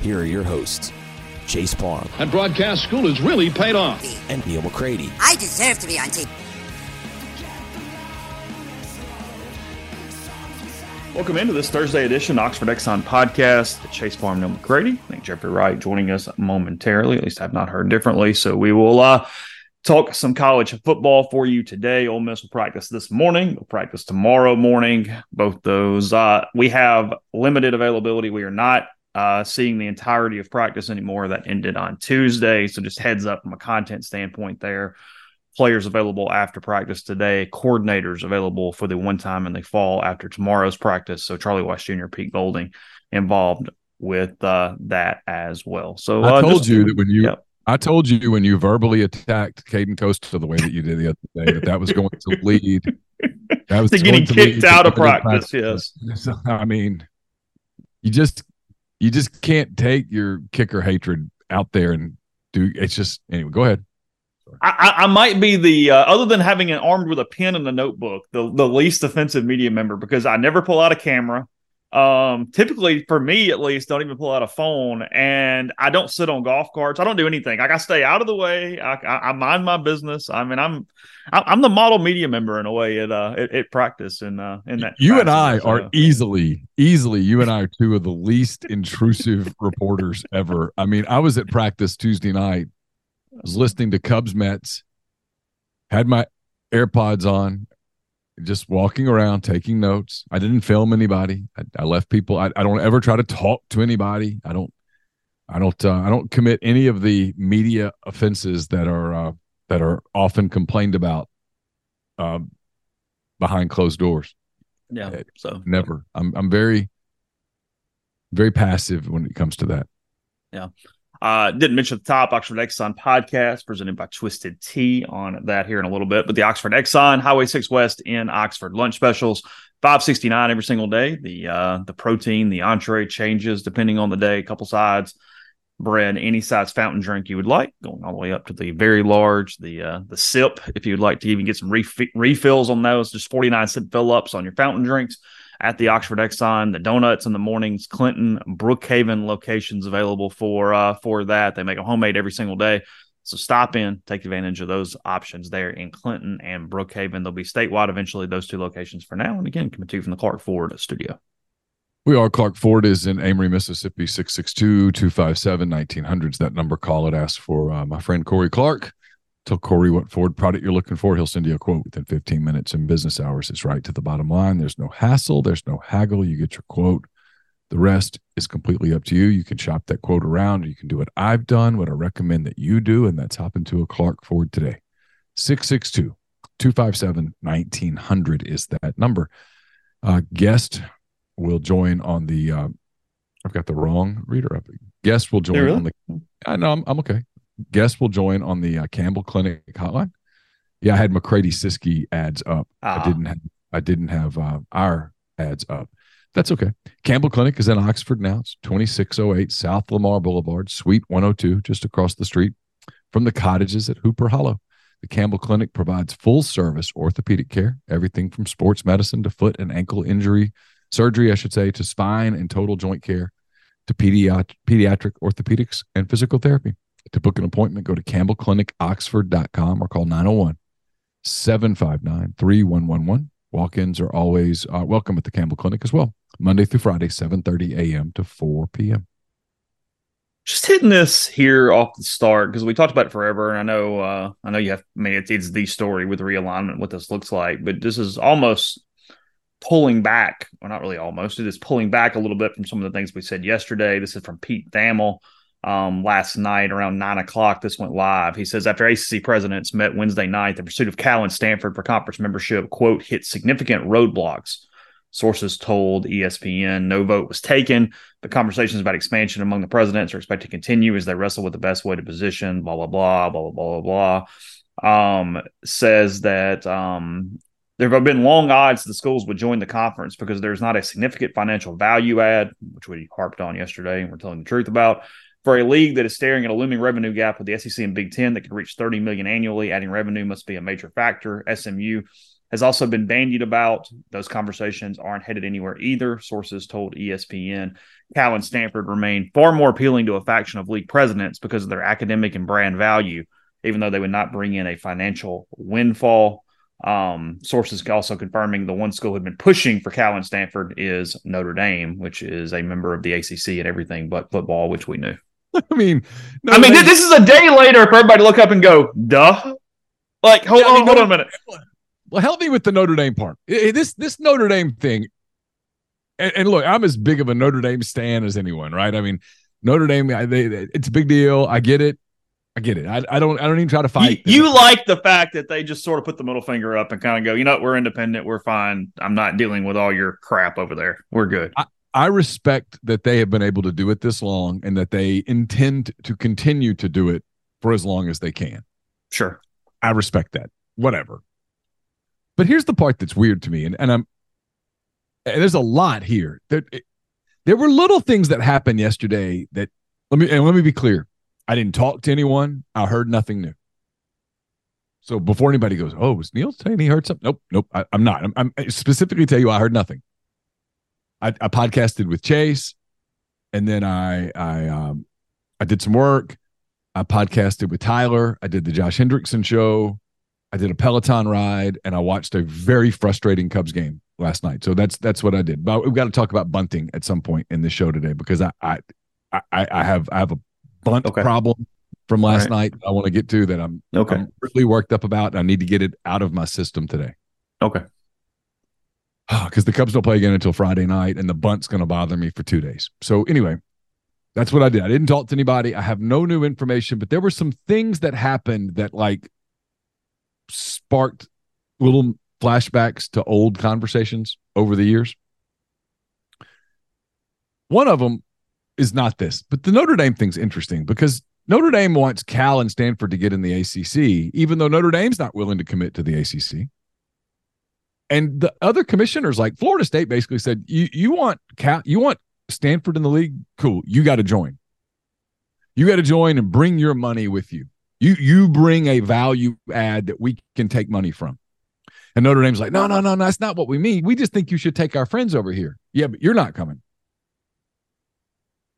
here are your hosts, Chase Parham And broadcast school has really paid off. and Neal McCready. I deserve to be on TV. Welcome into this Thursday edition Oxford Exxon podcast. Chase Parham, Neal McCready. I think Jeffrey Wright joining us momentarily. At least I've not heard differently. So we will uh, talk some college football for you today. Ole Miss will practice this morning. We'll practice tomorrow morning. Both those. Uh, we have limited availability. We are not uh, seeing the entirety of practice anymore. That ended on Tuesday. So just heads up from a content standpoint there players available after practice today, coordinators available for the one time in the fall after tomorrow's practice. So Charlie Weis Jr., Pete Golding involved with uh, that as well. So I uh, told just- you that when you Yep. I told you when you verbally attacked Caden Costa the way that you did the other day that that was going to lead that was To getting to kicked out of limited practice, yes. I mean, you just you just can't take your kicker hatred out there and do. It's just anyway. Go ahead. I, I, might be the uh, other than having an armed with a pen and a notebook, the the least offensive media member because I never pull out a camera. Um, typically for me at least, don't even pull out a phone, and I don't sit on golf carts. I don't do anything. Like I stay out of the way. I, I, I mind my business. I mean, I'm I'm the model media member in a way at uh at, at practice and uh in that. You and I capacity, are easily, easily. You and I are two of the least intrusive reporters ever. I mean, I was at practice Tuesday night. I was listening to Cubs Mets. Had my AirPods on, just walking around taking notes. I didn't film anybody. I, I left people. I, I don't ever try to talk to anybody. I don't. I don't. Uh, I don't commit any of the media offenses that are uh, that are often complained about uh, behind closed doors. yeah. So Never. I'm. I'm very, very passive when it comes to that. Uh, didn't mention the top Oxford Exxon podcast presented by Twisted Tea on that here in a little bit. But the Oxford Exxon Highway 6 West in Oxford. Lunch specials, 569 every single day. The uh, the protein, the entree changes depending on the day, a couple sides, bread, any size fountain drink you would like, going all the way up to the very large, the uh, the sip, if you would like to even get some refi- refills on those, just 49 cent fill ups on your fountain drinks at the Oxford Exxon. The donuts in the mornings, Clinton, Brookhaven locations available for uh, for that. They make them homemade every single day. So stop in, take advantage of those options there in Clinton and Brookhaven. They'll be statewide eventually, those two locations for now. And again, coming to you from the Clark Ford studio. We are Clark Ford is in Amory, Mississippi, 662-257-1900s. That number, call it. Ask for uh, my friend Corey Clark. Tell Corey what Ford product you're looking for. He'll send you a quote within 15 minutes in business hours. It's right to the bottom line. There's no hassle. There's no haggle. You get your quote. The rest is completely up to you. You can shop that quote around. You can do what I've done, what I recommend that you do, and that's hop into a Clark Ford today. 662 257 1900 is that number. Uh, guest will join on the, uh, I've got the wrong reader up. Guest will join really? on the, I know I'm, I'm okay. Guest will join on the uh, Campbell Clinic hotline. Yeah, I had McCready Siskey ads up. Ah. I didn't have, I didn't have uh, our ads up. That's okay. Campbell Clinic is in Oxford now. It's 2608 South Lamar Boulevard, Suite 102, just across the street from the cottages at Hooper Hollow. The Campbell Clinic provides full service orthopedic care, everything from sports medicine to foot and ankle injury, surgery, I should say, to spine and total joint care, to pediatric orthopedics and physical therapy. To book an appointment, go to campbellclinicoxford.com or call 901 759 3111. Walk ins are always uh, welcome at the Campbell Clinic as well, Monday through Friday, 7.30 a.m. to 4 p.m just hitting this here off the start because we talked about it forever, and I know uh, I know you have. I mean, it's, it's the story with realignment, what this looks like, but this is almost pulling back. Well, not really almost. It is pulling back a little bit from some of the things we said yesterday. This is from Pete Thamel um, last night around nine o'clock. This went live. He says after ACC presidents met Wednesday night, the pursuit of Cal and Stanford for conference membership quote hit significant roadblocks. Sources told ESPN no vote was taken. The conversations about expansion among the presidents are expected to continue as they wrestle with the best way to position, blah, blah, blah, blah, blah, blah, blah. Um, says that um, there have been long odds the schools would join the conference because there's not a significant financial value add, which we harped on yesterday and we're telling the truth about. For a league that is staring at a looming revenue gap with the SEC and Big Ten that could reach 30 million annually, adding revenue must be a major factor. SMU has also been bandied about. Those conversations aren't headed anywhere either. Sources told ESPN. Cal and Stanford remain far more appealing to a faction of league presidents because of their academic and brand value, even though they would not bring in a financial windfall. Um, sources also confirming the one school had been pushing for Cal and Stanford is Notre Dame, which is a member of the ACC and everything but football, which we knew. I mean, I mean, this is a day later for everybody to look up and go, duh. Like, hold, yeah, I mean, hold on a minute well, help me with the Notre Dame part. This this Notre Dame thing, and, and, look, I'm as big of a Notre Dame stan as anyone, right? I mean, Notre Dame, they, they, it's a big deal. I get it. I get it. I, I don't. I don't even try to fight. You, you like the fact that they just sort of put the middle finger up and kind of go, you know, what? we're independent. We're fine. I'm not dealing with all your crap over there. We're good. I, I respect that they have been able to do it this long and that they intend to continue to do it for as long as they can. Sure. I respect that. Whatever. But here's the part that's weird to me, and, and I'm and there's a lot here. There, eh, there were little things that happened yesterday that let me and let me be clear. I didn't talk to anyone. I heard nothing new. So before anybody goes, oh, was Neal saying he heard something? Nope, nope. I, am not. I'm, I'm I specifically tell you I heard nothing. I, I podcasted with Chase, and then I I um I did some work. I podcasted with Tyler. I did the Josh Hendrickson show. I did a Peloton ride and I watched a very frustrating Cubs game last night. So that's that's what I did. But we've got to talk about bunting at some point in the show today because I I I, I have I have a bunt okay. problem from last right. night I want to get to that I'm okay I'm really worked up about. I need to get it out of my system today. Okay. Ah, because the Cubs don't play again until Friday night, and the bunt's going to bother me for two days. So anyway, that's what I did. I didn't talk to anybody. I have no new information, but there were some things that happened that like sparked little flashbacks to old conversations over the years. One of them is not this, but the Notre Dame thing's interesting because Notre Dame wants Cal and Stanford to get in the ACC, even though Notre Dame's not willing to commit to the ACC. And the other commissioners, like Florida State, basically said, "You you want you want Stanford in the league? Cool, you got to join. You got to join and bring your money with you." You you bring a value add that we can take money from. And Notre Dame's like, no, no, no, no, that's not what we mean. We just think you should take our friends over here. Yeah, but you're not coming.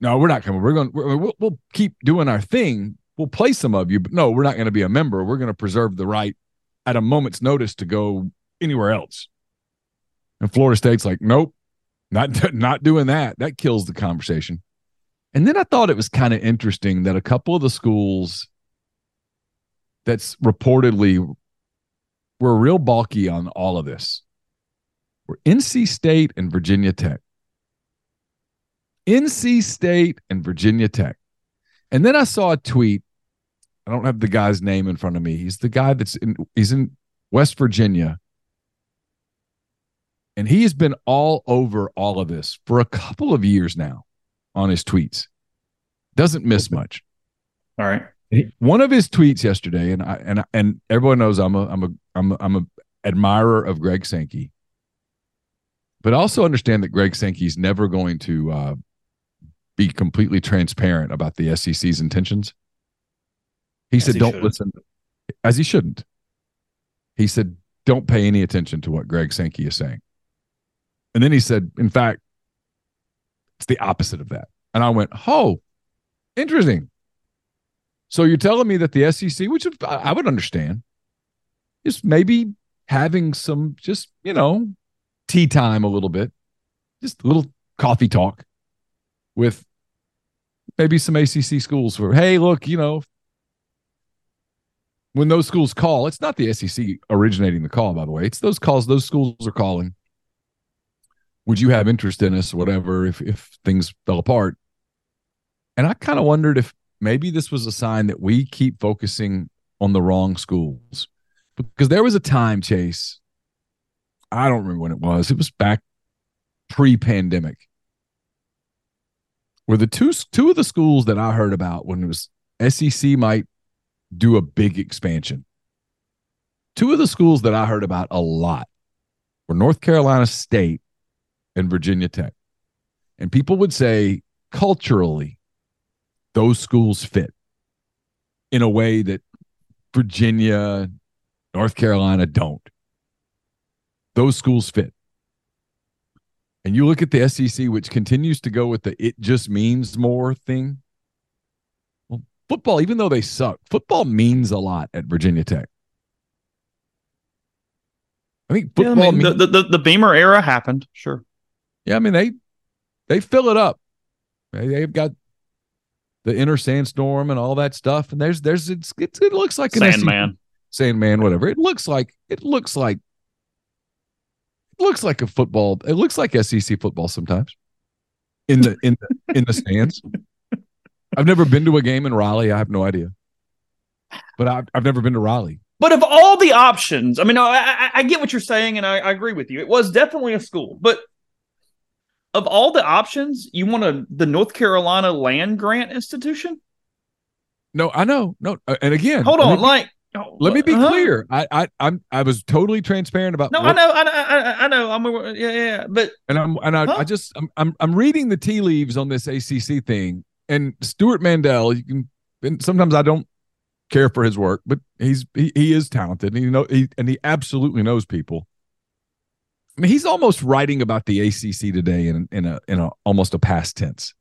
No, we're not coming. We're going. we will we'll keep doing our thing. We'll play some of you, but no, we're not going to be a member. We're going to preserve the right at a moment's notice to go anywhere else. And Florida State's like, nope, not not doing that. That kills the conversation. And then I thought it was kind of interesting that a couple of the schools that's reportedly were real bulky on all of this were NC State and Virginia Tech. NC State and Virginia Tech. And then I saw a tweet. I don't have the guy's name in front of me. He's the guy that's in he's in West Virginia. And he has been all over all of this for a couple of years now on his tweets. Doesn't miss much. All right one of his tweets yesterday, and I and and everyone knows I'm a I'm a I'm a, I'm a admirer of Greg Sankey, but also understand that Greg Sankey's never going to uh, be completely transparent about the SEC's intentions. He as said, he "Don't shouldn't. listen," as he shouldn't. He said, don't pay any attention to what Greg Sankey is saying. And then he said, in fact, it's the opposite of that. And I went, oh, interesting. So you're telling me that the SEC, which I would understand, is maybe having some just, you know, tea time a little bit, just a little coffee talk with maybe some ACC schools for, hey, look, you know, when those schools call, it's not the SEC originating the call, by the way. It's those calls those schools are calling. Would you have interest in us, whatever, if if things fell apart? And I kind of wondered if maybe this was a sign that we keep focusing on the wrong schools. Because there was a time, Chase. I don't remember when it was. It was back pre-pandemic. Were the two two of the schools that I heard about when it was SEC might do a big expansion. Two of the schools that I heard about a lot were North Carolina State and Virginia Tech. And people would say culturally, those schools fit in a way that Virginia, North Carolina don't. Those schools fit. And you look at the SEC, which continues to go with the it just means more thing Well, football, even though they suck, football means a lot at Virginia Tech. I think football. Yeah, I mean, means, the, the the Beamer era happened. Sure. Yeah, I mean they they fill it up. They, they've got the Enter Sandman and all that stuff, and there's there's it's, it's it looks like an Sandman, Sandman, whatever. It looks like it looks like it looks like a football. It looks like SEC football sometimes in the in the in the stands. I've never been to a game in Raleigh. I have no idea. But I've, I've never been to Raleigh. But of all the options, I mean, I, I, I get what you're saying, and I, I, agree with you. It was definitely a school, but of all the options, you want a the North Carolina Land Grant Institution? No, I know. No, uh, and again, hold on, like. Oh, let me be uh-huh. clear. I, I I'm I was totally transparent about. No, what, I know, I know, I, I know. I'm yeah, yeah, but and I'm and I, huh? I just I'm, I'm I'm reading the tea leaves on this ACC thing, and Stewart Mandel, you can. And sometimes I don't care for his work, but he's he, he is talented. And you know, he and he absolutely knows people. I mean, he's almost writing about the ACC today in in a in a almost a past tense.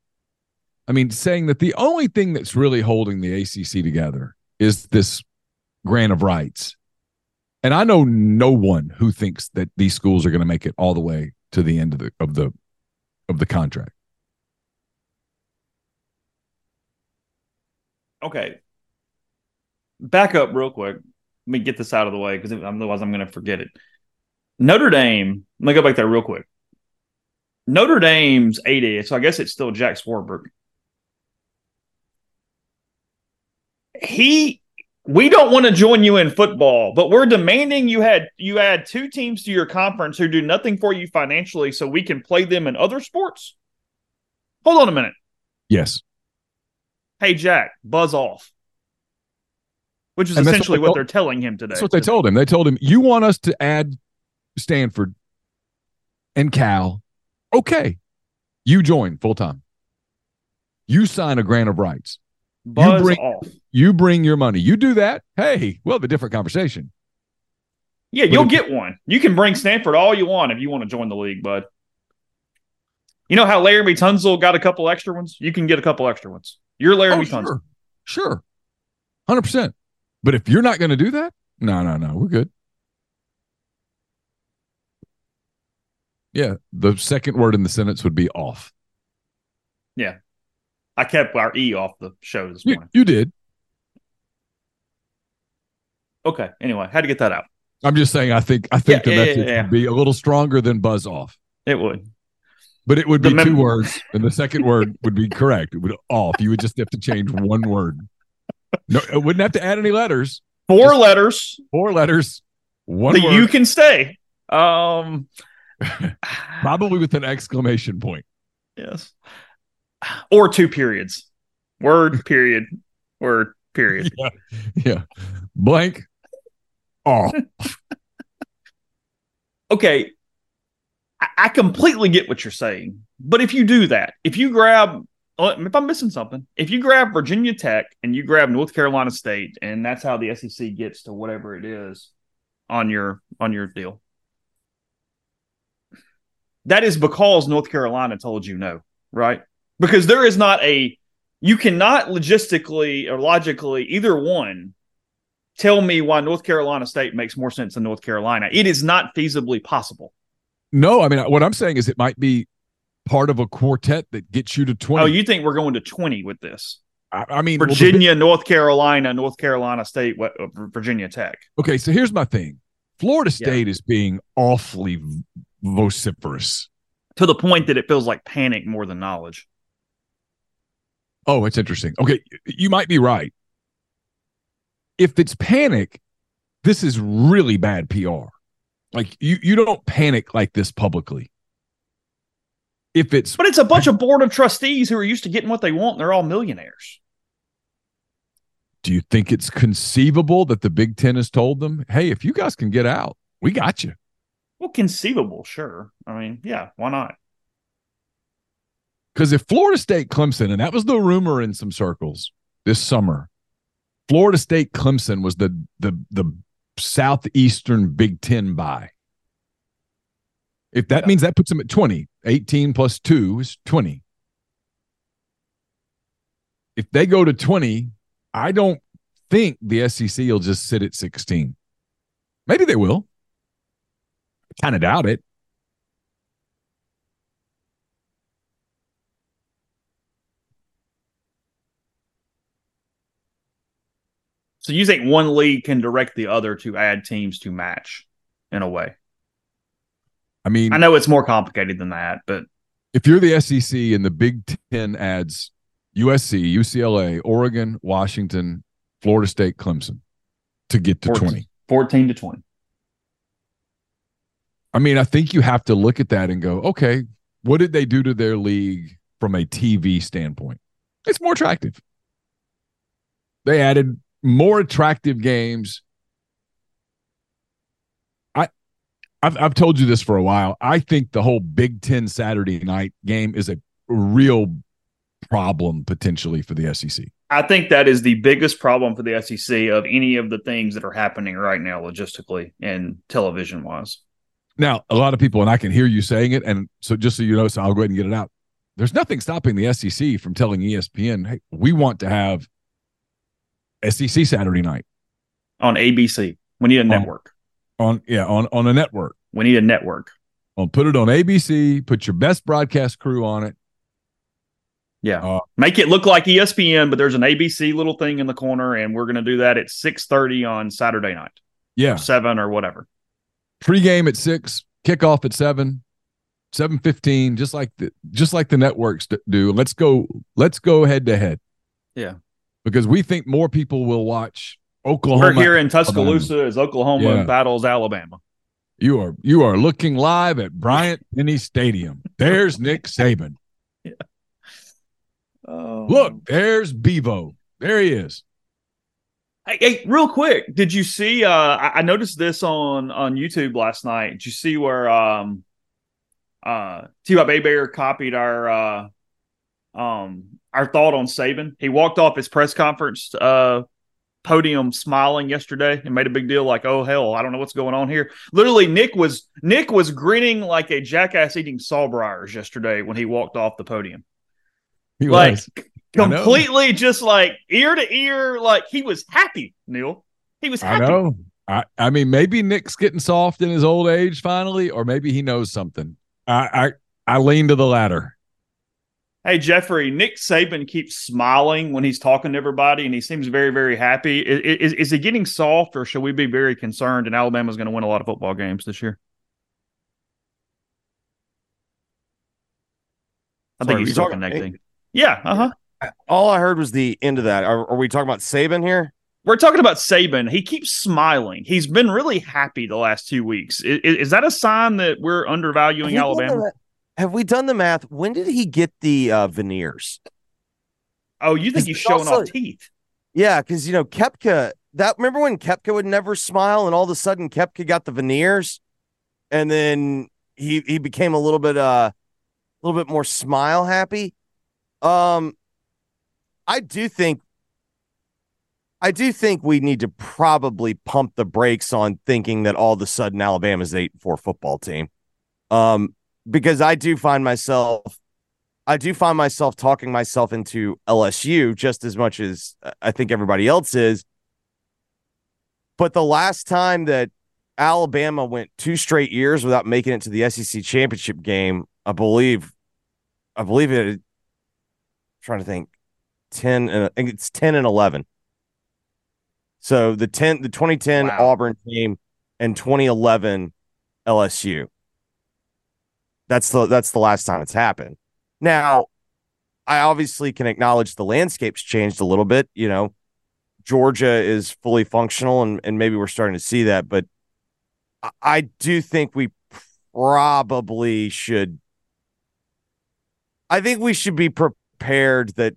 I mean, saying that the only thing that's really holding the ACC together is this grant of rights. And I know no one who thinks that these schools are going to make it all the way to the end of the of the of the contract. okay, back up real quick. Let me get this out of the way because otherwise I'm going to forget it. Notre Dame. Let me go back there real quick. Notre Dame's AD, so I guess it's still Jack Swarbrick. He we don't want to join you in football, but we're demanding you had you add two teams to your conference who do nothing for you financially so we can play them in other sports. Hold on a minute. Yes hey, Jack, buzz off. Which is and essentially what, they what they're telling him today. That's what they told him. They told him, you want us to add Stanford and Cal. Okay. You join full time. You sign a grant of rights. Buzz you bring, off. You bring your money. You do that. Hey, we'll have a different conversation. Yeah, but you'll if, get one. You can bring Stanford all you want if you want to join the league, bud. You know how Laremy Tunsil got a couple extra ones? You can get a couple extra ones. You're Laremy oh, Tunsil. Sure. 100%. But if you're not going to do that, no, no, no, we're good. Yeah, the second word in the sentence would be off. Yeah. I kept our E off the show this morning. You, you did. Okay. Anyway, had to get that out. I'm just saying I think I think yeah, the yeah, message yeah, would be a little stronger than buzz off. It would. But it would be mem- two words, and the second word would be correct. It would off. You would just have to change one word. No, it wouldn't have to add any letters. Four just letters. Four letters. One you can stay. Um probably with an exclamation point. Yes. Or two periods. Word, period. Word, period. Yeah. yeah. Blank. Off. okay. I completely get what you're saying. But if you do that, if you grab, uh, if I'm missing something, if you grab Virginia Tech and you grab North Carolina State, and that's how the SEC gets to whatever it is, on your on your deal. That is because North Carolina told you no, right? Because there is not a you cannot logistically or logically either one tell me why North Carolina State makes more sense than North Carolina. It is not feasibly possible. No, I mean what I'm saying is it might be part of a quartet that gets you to 20. Oh, you think we're going to 20 with this? I, I mean Virginia, well, North Carolina, North Carolina State, what, uh, Virginia Tech. Okay, so here's my thing. Florida State yeah. is being awfully vociferous to the point that it feels like panic more than knowledge. Oh, it's interesting. Okay, you might be right. If it's panic, this is really bad PR. Like you you don't panic like this publicly. If it's But it's a bunch of board of trustees who are used to getting what they want and they're all millionaires. Do you think it's conceivable that the Big 10 has told them, "Hey, if you guys can get out, we got you." Well, conceivable, sure. I mean, yeah, why not? Because if Florida State Clemson, and that was the rumor in some circles this summer, Florida State Clemson was the the the southeastern Big Ten buy. If that yeah. means that puts them at 20, 18 plus 2 is 20. If they go to 20, I don't think the SEC will just sit at 16. Maybe they will. Kind of doubt it. So you think one league can direct the other to add teams to match in a way? I mean, I know it's more complicated than that, but if you're the SEC and the Big Ten adds USC, UCLA, Oregon, Washington, Florida State, Clemson to get to 14, 20. 14 to 20. I mean, I think you have to look at that and go, okay, what did they do to their league from a TV standpoint? It's more attractive. They added more attractive games. I I've I've told you this for a while. I think the whole Big 10 Saturday night game is a real problem potentially for the SEC. I think that is the biggest problem for the SEC of any of the things that are happening right now logistically and television wise. Now, a lot of people, and I can hear you saying it, and so just so you know, so I'll go ahead and get it out. There's nothing stopping the SEC from telling ESPN, "Hey, we want to have SEC Saturday night on ABC. We need a network. On yeah, on on a network. We need a network. On put it on ABC. Put your best broadcast crew on it. Yeah, uh, make it look like ESPN, but there's an ABC little thing in the corner, and we're going to do that at six thirty on Saturday night. Yeah, seven or whatever. Pre-game at six, kickoff at seven, seven fifteen, just like the just like the networks do. Let's go. Let's go head to head. Yeah, because we think more people will watch Oklahoma. We're here in Tuscaloosa Alabama. as Oklahoma yeah. battles Alabama. You are you are looking live at Bryant Denny Stadium. There's Nick Saban. Yeah. Oh. Look, there's Bevo. There he is. Hey, hey, real quick, did you see? Uh, I, noticed this on on YouTube last night. Did you see where um, uh, T. Bear copied our uh, um, our thought on Saban. He walked off his press conference uh, podium smiling yesterday and made a big deal like, "Oh hell, I don't know what's going on here." Literally, Nick was Nick was grinning like a jackass eating sawbriars yesterday when he walked off the podium. He like was. completely just like ear to ear, like he was happy. Neal, he was happy. I know. I, I mean, maybe Nick's getting soft in his old age finally, or maybe he knows something. I I, I lean to the latter. Hey Jeffrey, Nick Saban keeps smiling when he's talking to everybody, and he seems very, very happy. Is, is, is he getting soft, or should we be very concerned? And Alabama's going to win a lot of football games this year. I Sorry, think he's still talking, connecting. Yeah, uh huh. All I heard was the end of that. Are, are we talking about Saban here? We're talking about Saban. He keeps smiling. He's been really happy the last two weeks. Is, is that a sign that we're undervaluing Alabama? have we done the math? When did he get the uh, veneers? Oh, you think he's showing also, off teeth? Yeah, because you know Koepka. That remember when Koepka would never smile, and all of a sudden Koepka got the veneers, and then he he became a little bit uh a little bit more smile happy. Um, I do think I do think we need to probably pump the brakes on thinking that all of a sudden Alabama's eight four football team. Um, because I do find myself I do find myself talking myself into LSU just as much as I think everybody else is. But the last time that Alabama went two straight years without making it to the SEC championship game, I believe, I believe it. Trying to think, ten and I think it's ten and eleven. So the ten, the 2010 Wow. Auburn team and 2011 LSU. That's the that's the last time it's happened. Now, I obviously can acknowledge the landscape's changed a little bit. You know, Georgia is fully functional, and and maybe we're starting to see that. But I, I do think we probably should. I think we should be prepared that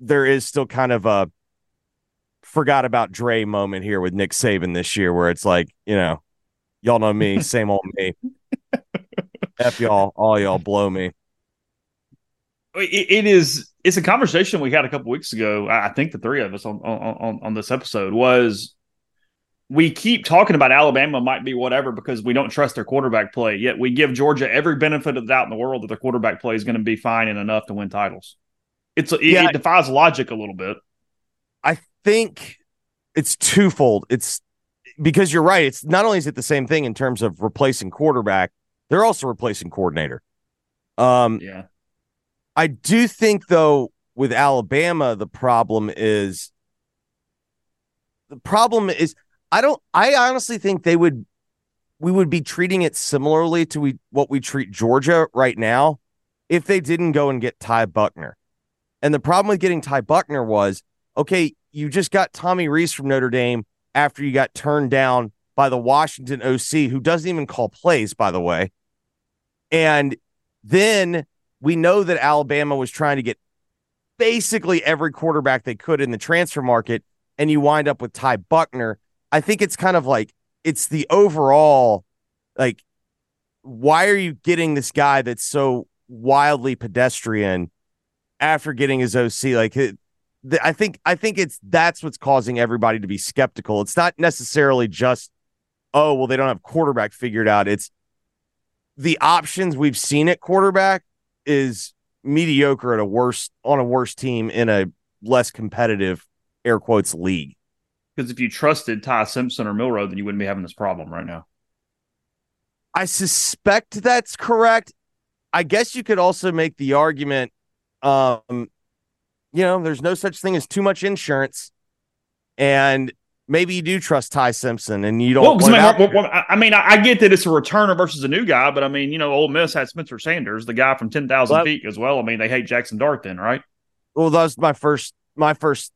there is still kind of a forgot about Dre moment here with Nick Saban this year, where it's like, you know, y'all know me, same old me. F y'all, all y'all blow me. It, it is. It's a conversation we had a couple weeks ago. I I think the three of us on on on- on this episode was we keep talking about Alabama might be whatever because we don't trust their quarterback play. Yet we give Georgia every benefit of the doubt in the world that their quarterback play is going to be fine and enough to win titles. It's it, Yeah. it defies logic a little bit. I think it's twofold. It's because you're right. It's not only is it the same thing in terms of replacing quarterback, they're also replacing coordinator. Um, Yeah. I do think though with Alabama, the problem is the problem is I don't I honestly think they would we would be treating it similarly to we what we treat Georgia right now if they didn't go and get Ty Buchner. And the problem with getting Ty Buchner was okay, you just got Tommy Rees from Notre Dame after you got turned down by the Washington OC, who doesn't even call plays, by the way. And then we know that Alabama was trying to get basically every quarterback they could in the transfer market, and you wind up with Ty Buchner. I think it's kind of like it's the overall like, why are you getting this guy that's so wildly pedestrian after getting his OC? Like, it, the, I think I think it's that's what's causing everybody to be skeptical. It's not necessarily just, oh well, they don't have quarterback figured out. It's the options we've seen at quarterback is mediocre at a worse on a worse team in a less competitive air quotes league. Because if you trusted Ty Simpson or Milroe, then you wouldn't be having this problem right now. I suspect that's correct. I guess you could also make the argument um you know, there's no such thing as too much insurance and maybe you do trust Ty Simpson and you don't Well, I, mean, well, well, I mean, I I get that it's a returner versus a new guy, but I mean, you know, Ole Miss had Spencer Sanders, the guy from ten thousand Well- feet, as well. I mean, they hate Jackson Dart, then, right? well, that was my first my first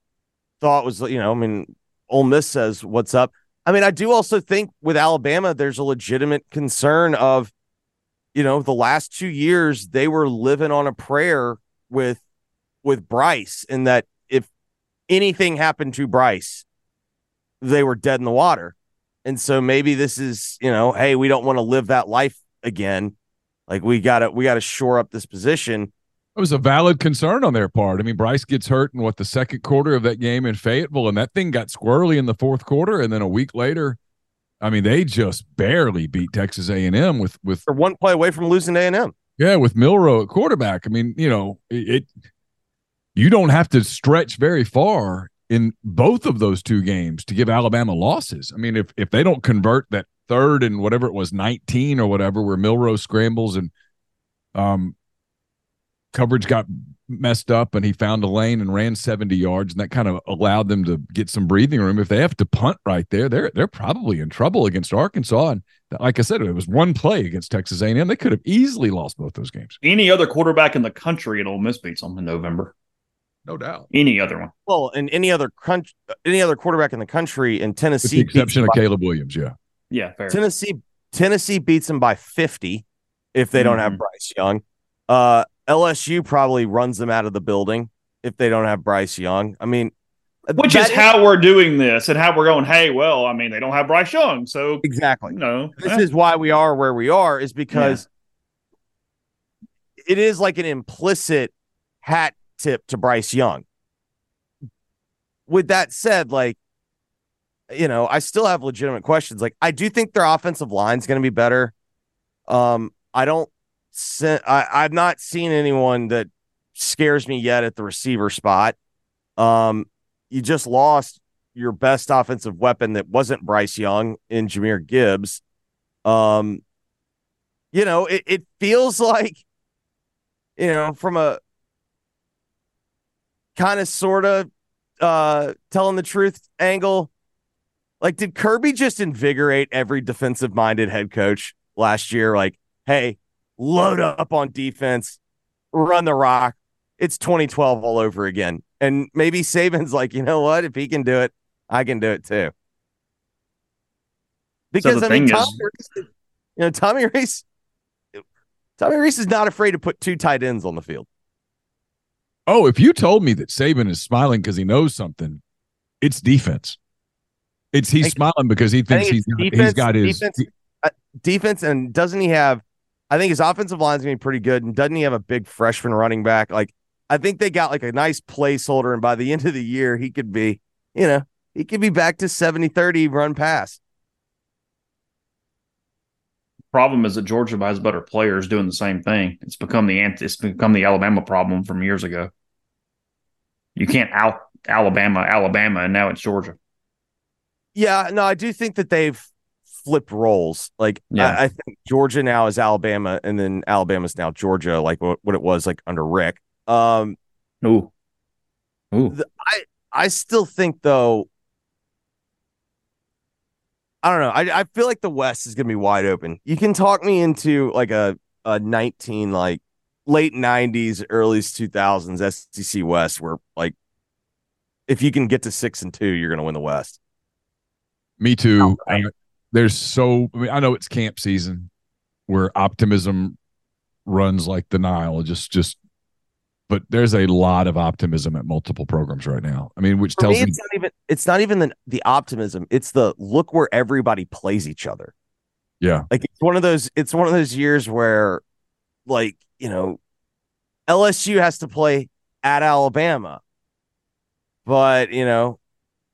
thought was, you know, I mean, Ole Miss says what's up. I mean, I do also think with Alabama, there's a legitimate concern of, you know, the last two years they were living on a prayer with with Bryce, in that if anything happened to Bryce, they were dead in the water. And so maybe this is, you know, hey, we don't want to live that life again. Like we gotta we gotta shore up this position. It was a valid concern on their part. I mean, Bryce gets hurt in what the second quarter of that game in Fayetteville, and that thing got squirrely in the fourth quarter. And then a week later, I mean, they just barely beat Texas A and M with with They're one play away from losing A&M. Yeah with Milroe at quarterback. I mean, you know, it, it you don't have to stretch very far in both of those two games to give Alabama losses. I mean, if if they don't convert that third and whatever it was, nineteen or whatever, where Milroe scrambles and um coverage got messed up and he found a lane and ran 70 yards and that kind of allowed them to get some breathing room if they have to punt right there they're they're probably in trouble against Arkansas and like I said it was one play against Texas A&M they could have easily lost both those games Any other quarterback in the country at Ole Miss beats them in November. no doubt Any other one. Well, and any other country, any other quarterback in the country in with Tennessee, the exception them of by- Caleb Williams yeah Yeah, fair. Tennessee, Tennessee beats them by fifty if they don't have. Bryce Young. Uh, LSU probably runs them out of the building if they don't have Bryce Young. I mean, Which is how we're doing this and how we're going, hey, well, I mean, they don't have Bryce Young. So, exactly. you know, This eh, is why we are where we are, is because it is like an implicit hat tip to Bryce Young. with that said, like, you know, I still have legitimate questions. Like, I do think their offensive line is going to be better. Um, I don't. I I've not seen anyone that scares me yet at the receiver spot. Um, you just lost your best offensive weapon that wasn't Bryce Young in Jahmyr Gibbs. Um, you know, it, it feels like, you know, from a kind of sort of uh telling the truth angle, like did Kirby just invigorate every defensive minded head coach last year? Like, hey, load up on defense, run the rock. It's 2012 all over again. And maybe Saban's like, you know what? If he can do it, I can do it too. Because the I mean, Tommy is- Rees, you know, Tommy Rees, Tommy Rees is not afraid to put two tight ends on the field. Oh, if you told me that Saban is smiling because he knows something, it's defense. It's he's smiling because he thinks think he's it's got, got his. defense. Uh, defense, and doesn't he have? I think his offensive line's gonna be pretty good, and doesn't he have a big freshman running back? Like, I think they got like a nice placeholder, and by the end of the year, he could be, you know, he could be back to 70-30 run pass. Problem is that Georgia has better players doing the same thing. It's become the ant- it's become the Alabama problem from years ago. You can't out Alabama, Alabama, and now it's Georgia. Yeah, no, I do think that they've flipped roles. Like, Yeah. I, I think Georgia now is Alabama, and then Alabama's now Georgia, like what, what it was like under Rick. Um, Ooh, ooh. The- I still think though. I don't know. I, I feel like the West is gonna be wide open. You can talk me into like a a nineteen like late nineties, early two thousands SEC West, where like if you can get to six and two, you're gonna win the West. Me too. Okay. There's so I mean I know it's camp season where optimism runs like the Nile. Just just but there's a lot of optimism at multiple programs right now. I mean, which For tells me, me not even it's not even the the optimism. It's the look where everybody plays each other. yeah. Like it's one of those it's one of those years where like, you know, LSU has to play at Alabama. But, you know,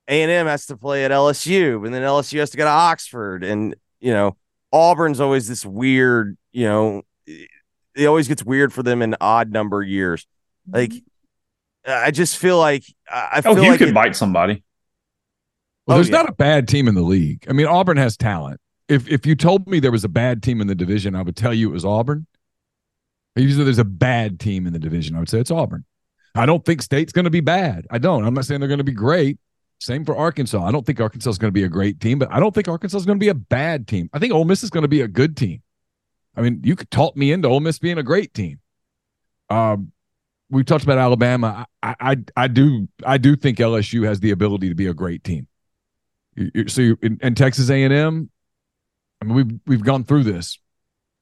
A&M has to play at LSU and then LSU has to go to Oxford and, you know, Auburn's always this weird, you know, it always gets weird for them in odd number years. Mm-hmm. Like I just feel like I I Oh, feel you like could it- bite somebody. Well, Oh, there's yeah. not a bad team in the league. I mean, Auburn has talent. If if you told me there was a bad team in the division, I would tell you it was Auburn. If you said there's a bad team in the division, I would say it's Auburn. I don't think State's going to be bad. I don't. I'm not saying they're going to be great. Same for Arkansas. I don't think Arkansas is going to be a great team, but I don't think Arkansas is going to be a bad team. I think Ole Miss is going to be a good team. I mean, you could talk me into Ole Miss being a great team. Um, we talked about Alabama. I, I, I do, I do think LSU has the ability to be a great team. So, you, in, and Texas A and M, I mean, we've we've gone through this.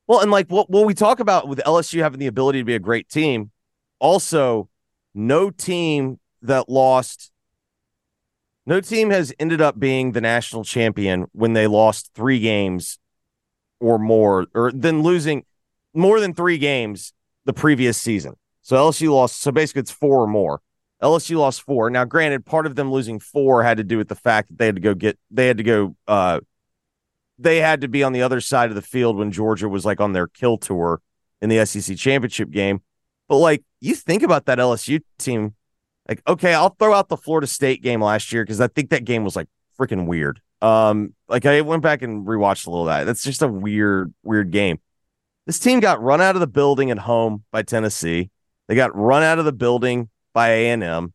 Well, and like what what we talk about with LSU having the ability to be a great team, also no team that lost no team has ended up being the national champion when they lost 3 games or more or then losing more than 3 games the previous season. So LSU lost so basically it's 4 or more. LSU lost 4. Now granted part of them losing 4 had to do with the fact that they had to go get they had to go uh they had to be on the other side of the field when Georgia was like on their kill tour in the SEC championship game. But like you think about that LSU team, like okay, I'll throw out the Florida State game last year because I think that game was like freaking weird. Um, like I went back and rewatched a little of that. That's just a weird, weird game. This team got run out of the building at home by Tennessee. They got run out of the building by A and M.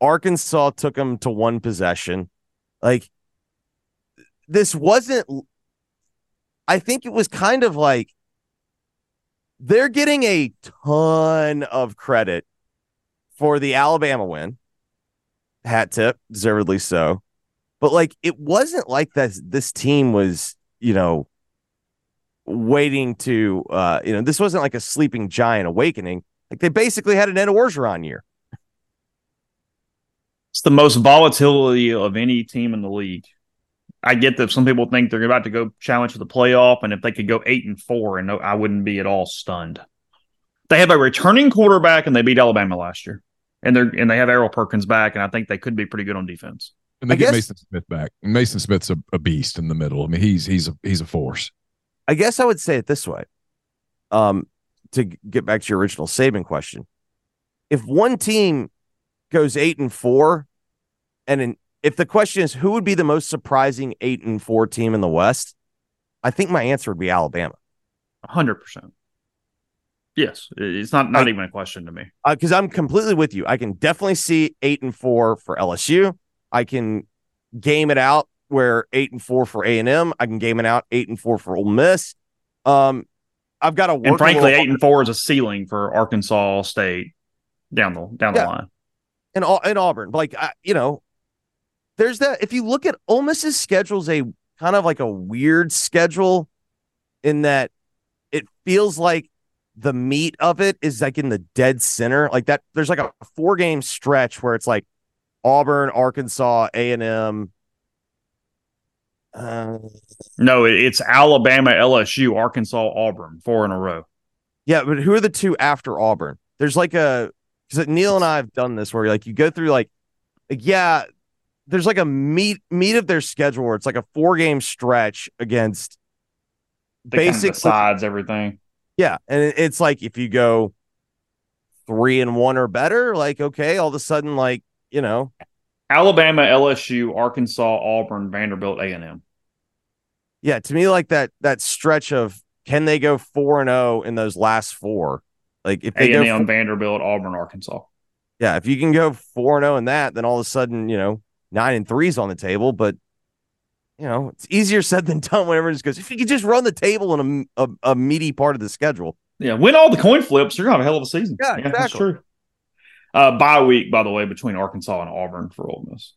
Arkansas took them to one possession. Like this wasn't I think it was kind of like they're getting a ton of credit for the Alabama win. Hat tip, deservedly so. But like it wasn't like that this team was, you know, waiting to uh, you know, this wasn't like a sleeping giant awakening. Like they basically had an Ed Orgeron year. It's the most volatility of any team in the league. I get that some people think they're about to go challenge for the playoff, and if they could go eight and four, and no, I wouldn't be at all stunned. They have a returning quarterback, and they beat Alabama last year. And they're and they have Harold Perkins back, and I think they could be pretty good on defense. And they I get guess- Maason Smith back. Maason Smith's a, a beast in the middle. I mean, he's he's a he's a force. I guess I would say it this way. Um, to get back to your original Saban question, if one team goes eight and four, and in, if the question is who would be the most surprising eight and four team in the West, I think my answer would be Alabama. hundred percent. Yes, it's not not I- even a question to me. because Uh, I'm completely with you. I can definitely see eight and four for LSU. I can game it out where eight and four for A and M. I can game it out eight and four for Ole Miss. Um, I've got to work. And frankly, eight and four is a ceiling for Arkansas State down the down Yeah. the line. and Au- and Auburn. Like I, you know, there's that. If you look at Ole Miss's schedule, is a kind of like a weird schedule in that it feels like the meat of it is like in the dead center. Like that, there's like a four game stretch where it's like Auburn, Arkansas, A and M. Uh, No, it's Alabama, LSU, Arkansas, Auburn, four in a row. Yeah, but who are the two after Auburn? There's like a because Neal and I have done this where like you go through like, like yeah, there's like a meat meat of their schedule where it's like a four game stretch against They kind of everything. Yeah, and it's like if you go three and one or better, like okay, all of a sudden like you know Alabama, LSU, Arkansas, Auburn, Vanderbilt, A and M. yeah, to me like that that stretch of can they go four and zero in those last four? Like if they A go and M, fo- Vanderbilt, Auburn, Arkansas. yeah, if you can go four and zero in that, then all of a sudden, you know, nine and three is on the table. But you know, it's easier said than done. Whenever it just goes, if you could just run the table in a, a, a meaty part of the schedule. Yeah, win all the coin flips. You're gonna have a hell of a season. Yeah, that's exactly. true. Uh, bye week, by the way, between Arkansas and Auburn for Ole Miss.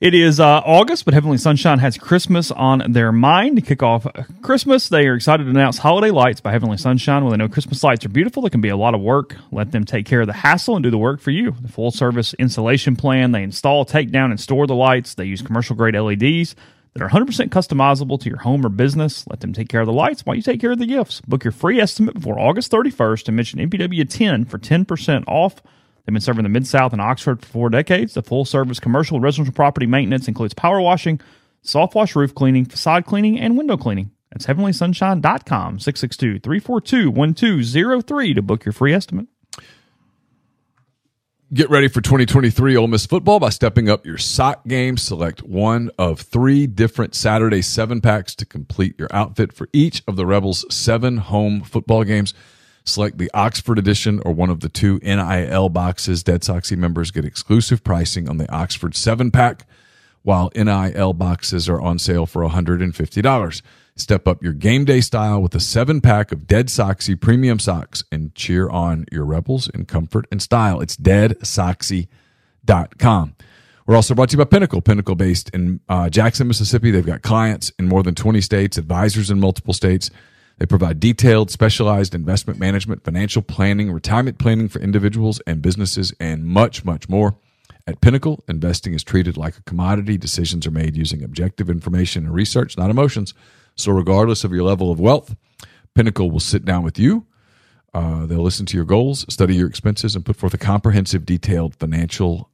It is uh, August, but Heavenly Sunshine has Christmas on their mind. To kick off Christmas, they are excited to announce Holiday Lights by Heavenly Sunshine. When they know Christmas lights are beautiful, they can be a lot of work. Let them take care of the hassle and do the work for you. The full service installation plan, they install, take down, and store the lights. They use commercial grade LEDs that are 100% customizable to your home or business. Let them take care of the lights while you take care of the gifts. Book your free estimate before August 31st and mention MPW10 for 10% off. They've been serving the Mid South and Oxford for four decades. The full service commercial and residential property maintenance includes power washing, soft wash roof cleaning, facade cleaning, and window cleaning. That's heavenlysunshine.com, 662 342 1203 to book your free estimate. Get ready for 2023 Ole Miss football by stepping up your sock game. Select one of three different Saturday seven packs to complete your outfit for each of the Rebels' seven home football games. Select the Oxford edition or one of the two NIL boxes. Dead Soxy members get exclusive pricing on the Oxford seven pack, while NIL boxes are on sale for $150. Step up your game day style with a seven pack of Dead Soxy premium socks and cheer on your Rebels in comfort and style. It's deadsoxy.com. We're also brought to you by Pinnacle. Pinnacle based in uh, Jackson, Mississippi. They've got clients in more than 20 states, advisors in multiple states. They provide detailed, specialized investment management, financial planning, retirement planning for individuals and businesses, and much, much more. At Pinnacle, investing is treated like a commodity. Decisions are made using objective information and research, not emotions. So, regardless of your level of wealth, Pinnacle will sit down with you. Uh, they'll listen to your goals, study your expenses, and put forth a comprehensive, detailed financial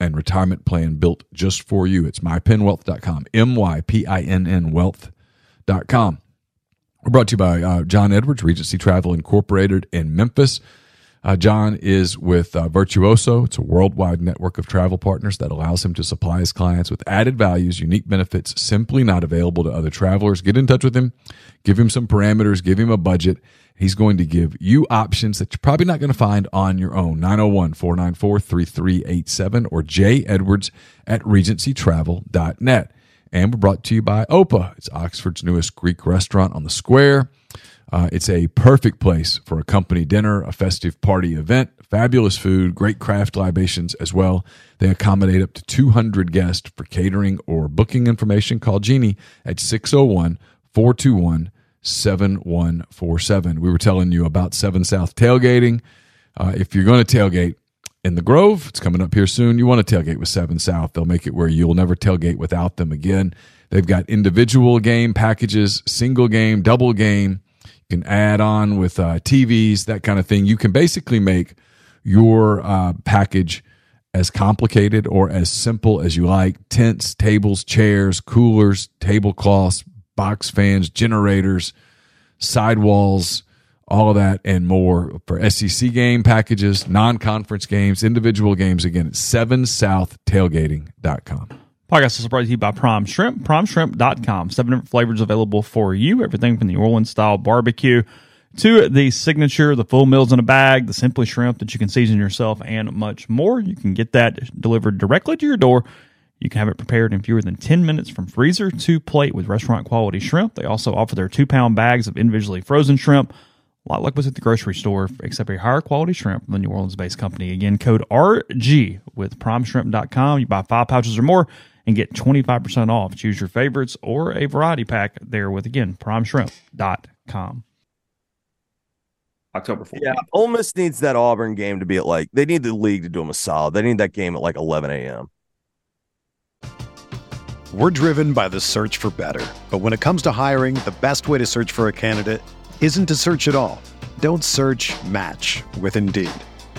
and retirement plan built just for you. It's mypinwealth.com, M Y P I N N wealth.com. We're brought to you by uh, John Edwards, Regency Travel Incorporated in Memphis. Uh, John is with uh, Virtuoso. It's a worldwide network of travel partners that allows him to supply his clients with added values, unique benefits simply not available to other travelers. Get in touch with him, give him some parameters, give him a budget. He's going to give you options that you're probably not going to find on your own. 901 494 3387 or J Edwards at regencytravel.net. And we're brought to you by Opa. It's Oxford's newest Greek restaurant on the square. Uh, it's a perfect place for a company dinner, a festive party event, fabulous food, great craft libations as well. They accommodate up to 200 guests for catering or booking information. Call Jeannie at 601 421 7147. We were telling you about 7 South tailgating. Uh, if you're going to tailgate in the Grove, it's coming up here soon. You want to tailgate with 7 South. They'll make it where you'll never tailgate without them again. They've got individual game packages, single game, double game. Can add on with uh, TVs, that kind of thing. You can basically make your uh, package as complicated or as simple as you like. Tents, tables, chairs, coolers, tablecloths, box fans, generators, sidewalls, all of that and more for SEC game packages, non conference games, individual games. Again, it's 7southtailgating.com. Podcast is brought to you by Prime Shrimp, primeshrimp.com. Seven different flavors available for you. Everything from the Orleans style barbecue to the signature, the full meals in a bag, the simply shrimp that you can season yourself, and much more. You can get that delivered directly to your door. You can have it prepared in fewer than 10 minutes from freezer to plate with restaurant quality shrimp. They also offer their two pound bags of individually frozen shrimp a lot like what's at the grocery store, except a higher quality shrimp than the New Orleans based company. Again, code RG with primeshrimp.com. You buy five pouches or more and get 25% off. Choose your favorites or a variety pack there with, again, primeshrimp.com. October 14th. Yeah, Ole Miss needs that Auburn game to be at like, they need the league to do them a solid. They need that game at like 11 a.m. We're driven by the search for better. But when it comes to hiring, the best way to search for a candidate isn't to search at all. Don't search match with Indeed.